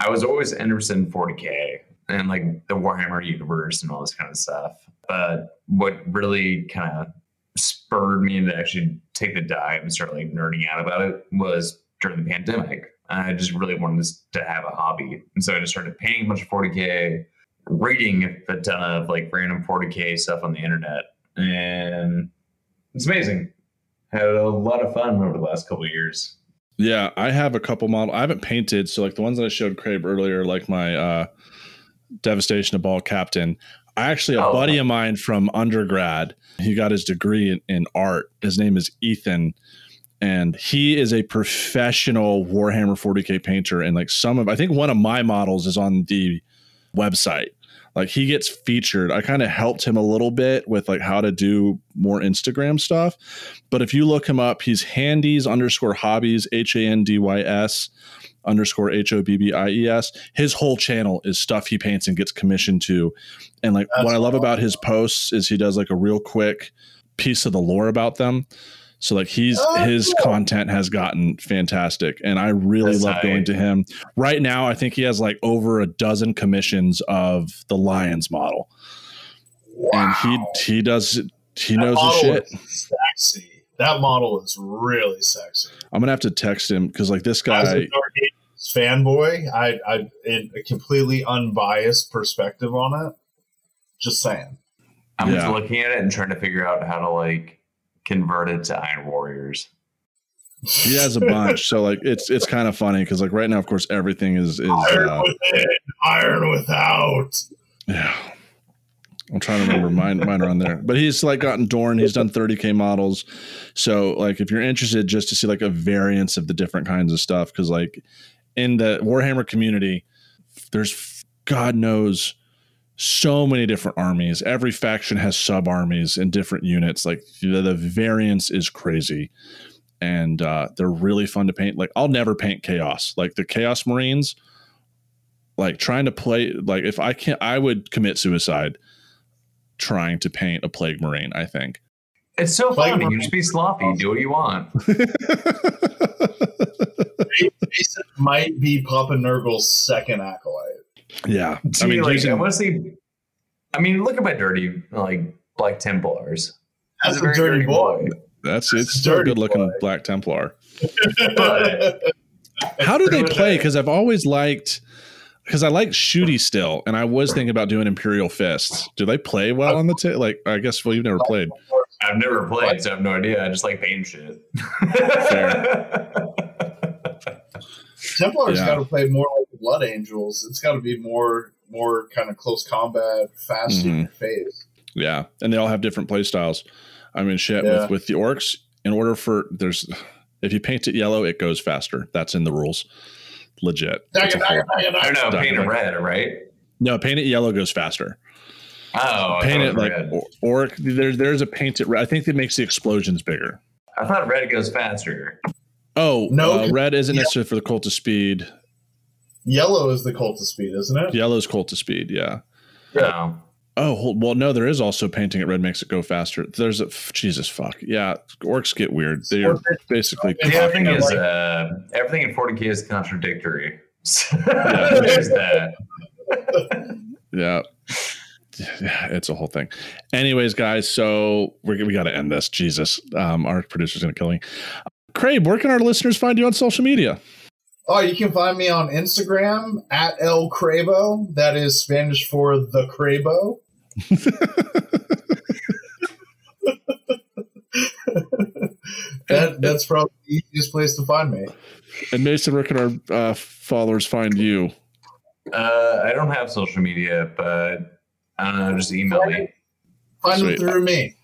S4: I was always interested in 40k and like the Warhammer universe and all this kind of stuff. But what really kind of spurred me to actually take the dive and start like nerding out about it was during the pandemic. I just really wanted to have a hobby, and so I just started painting a bunch of 40k, reading a ton of like random 40k stuff on the internet, and it's amazing. Had a lot of fun over the last couple of years.
S3: Yeah, I have a couple model. I haven't painted, so like the ones that I showed Craib earlier, like my uh Devastation of Baal Captain. I actually a
S4: Oh.
S3: buddy of mine from undergrad. He got his degree in, in art. His name is Ethan, and he is a professional Warhammer 40k painter. And like some of, I think one of my models is on the website. Like he gets featured. I kind of helped him a little bit with like how to do more Instagram stuff. But if you look him up, he's handies underscore hobbies, H A N D Y S underscore H O B B I E S. His whole channel is stuff he paints and gets commissioned to. And like
S5: That's
S3: what I love
S5: awesome.
S3: about his posts is he does like a real quick piece of the lore about them. So like he's
S5: Oh,
S3: his
S5: cool.
S3: content has gotten fantastic and I really
S4: That's
S3: love going to him. Right now I think he has like over a dozen commissions of the Lions model. And he he does he
S5: That
S3: knows his shit.
S5: Sexy. That model is really sexy.
S3: I'm gonna have to text him because like this
S5: As
S3: guy
S5: a Dark Angels fanboy, I, I, in a completely unbiased perspective on it. Just saying.
S4: I'm
S3: Yeah.
S4: just looking at it and trying to figure out how to like convert it to Iron Warriors.
S3: he has a bunch. so like it's it's kind of funny because like right now, of course, everything is is
S5: Iron
S3: uh,
S5: within, iron without.
S3: yeah. I'm trying to remember mine mine are on there. But he's like gotten Dorn, he's done 30k models. So like if you're interested just to see like a variance of the different kinds of stuff, because like in the Warhammer community, there's God knows so many different armies. Every faction has sub armies and different units. Like the, the variance is crazy. And uh, they're really fun to paint. Like I'll never paint chaos. Like the chaos marines, like trying to play like if I can't I would commit suicide trying to paint a plague marine, I think.
S4: It's so
S5: Plague
S4: fun. You just be sloppy. Do what you want.
S5: Mason might be Papa Nurgle's second acolyte.
S3: Yeah.
S4: See,
S3: I mean
S4: like,
S3: using-
S4: I want to see. I mean, look at my dirty like Black Templars.
S5: That's
S4: He's
S5: a dirty boy.
S3: that's it's
S5: It's
S3: still a good looking
S5: boy.
S3: Black Templar.
S4: But
S3: How do they play? Because I've always liked because I like shooty still, and I was thinking about doing Imperial Fists. Do they play well on the t- like? I guess well, you've never played.
S4: I've never played, so I have no idea. I just like painting shit.
S5: Templar's
S3: Yeah.
S5: got to play more like the Blood Angels. It's got to be more more kind of close combat, fast in
S3: Mhm.
S5: your face.
S3: Yeah, and they all have different play styles. I mean, shit
S5: Yeah.
S3: with with the orcs. In order for there's, if you paint it yellow, it goes faster. That's in the rules. Legit. It's a whole-
S4: I don't know. Paint it red, right?
S3: no, paint it yellow goes faster.
S4: Oh,
S3: paint it like
S4: red.
S3: orc. There's there's a paint it red. I think that makes the explosions bigger.
S4: I thought red goes faster.
S3: Oh
S5: No,
S3: uh, red isn't
S5: yeah.
S3: necessarily for the cult of speed.
S5: Yellow is the cult of speed, isn't it?
S3: Yellow's cult of speed. Yeah.
S4: No.
S3: Oh hold- well, no, there is also painting it red makes it go faster. There's a f- Jesus fuck. Yeah, orcs get weird. They are basically
S5: Yeah,
S4: The other thing is,
S5: like-
S4: uh, everything in 40k is contradictory.
S3: Yeah.
S4: There's that.
S3: yeah. Yeah, it's a whole thing. Anyways, guys, so we we got to end this. Jesus, um, our producer's gonna kill me. Craib, where can our listeners find you on social media?
S5: Oh, you can find me on Instagram at El Crabo. That is Spanish for the Crabo. that that's probably the easiest place to find me.
S3: And Mason, where can our uh, followers find you?
S4: Uh, I don't have social media, but I don't know. Just email me.
S5: Find
S3: Sweet.
S5: them through me.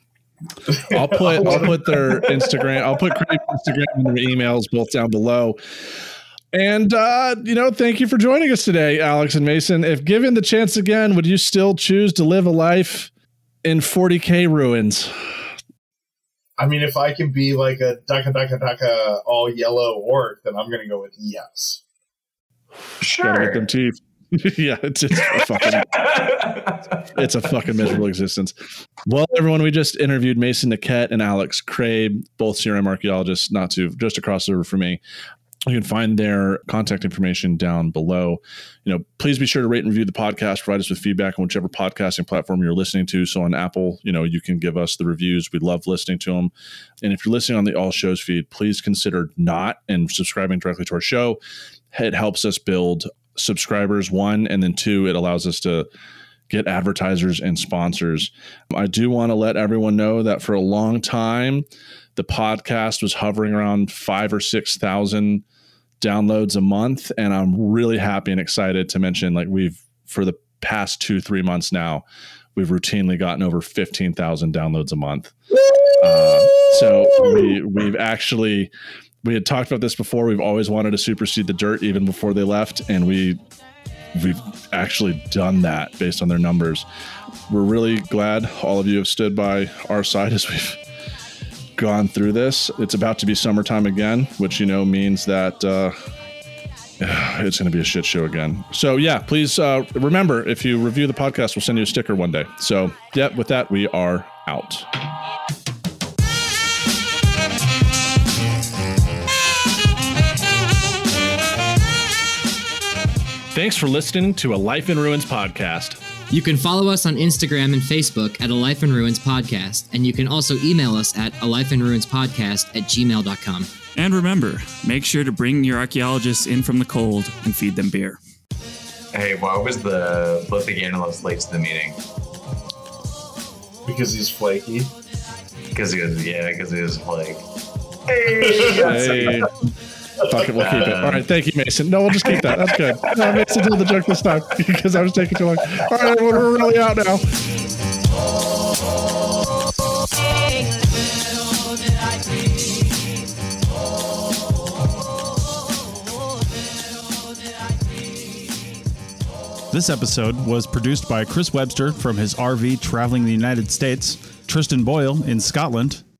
S3: I'll put I'll put their Instagram. I'll put Craib's Instagram and their emails both down below. And uh, you know, thank you for joining us today, Alex and Mason. If given the chance again, would you still choose to live a life in 40k ruins?
S5: I mean, if I can be like a Daka Daka Daka all yellow orc, then I'm going to go with yes.
S3: Gotta get them teeth. yeah, it's, it's a fucking it's a fucking miserable existence. Well, everyone, we just interviewed Mason Niquette and Alex Craib, both CRM archaeologists, not to just across the river from me. You can find their contact information down below. You know, please be sure to rate and review the podcast. Provide us with feedback on whichever podcasting platform you're listening to. So on Apple, you know, you can give us the reviews. We love listening to them. And if you're listening on the All Shows feed, please consider not and subscribing directly to our show. It helps us build subscribers, one, and then two, it allows us to get advertisers and sponsors. I do want to let everyone know that for a long time, the podcast was hovering around five or 6,000 downloads a month. And I'm really happy and excited to mention, like, we've, for the past two, three months now, we've routinely gotten over 15,000 downloads a month. Uh, so we, we've actually, we had talked about this before. We've always wanted to supersede the dirt even before they left. And we, we've actually done that based on their numbers. We're really glad all of you have stood by our side as we've gone through this. It's about to be summertime again, which you know means that uh, it's going to be a shit show again. So yeah, please uh, remember if you review the podcast, we'll send you a sticker one day. So yeah, with that we are out. Thanks for listening to a Life in Ruins podcast.
S8: You can follow us on Instagram and Facebook at A Life in Ruins Podcast, and you can also email us at a life in ruins podcast at gmail.com.
S9: And remember, make sure to bring your archaeologists in from the cold and feed them beer.
S4: Hey, why was the Lithic analyst late to the meeting?
S5: Because he's flaky.
S4: Because he was, yeah, because he was like,
S3: Hey. Fuck it, we'll keep it. All right, thank you, Mason. No, we'll just keep that. That's good. No, Mason told the joke this time because I was taking too long. All right, everyone, we're really out now.
S10: This episode was produced by Chris Webster from his RV traveling the United States, Tristan Boyle in Scotland,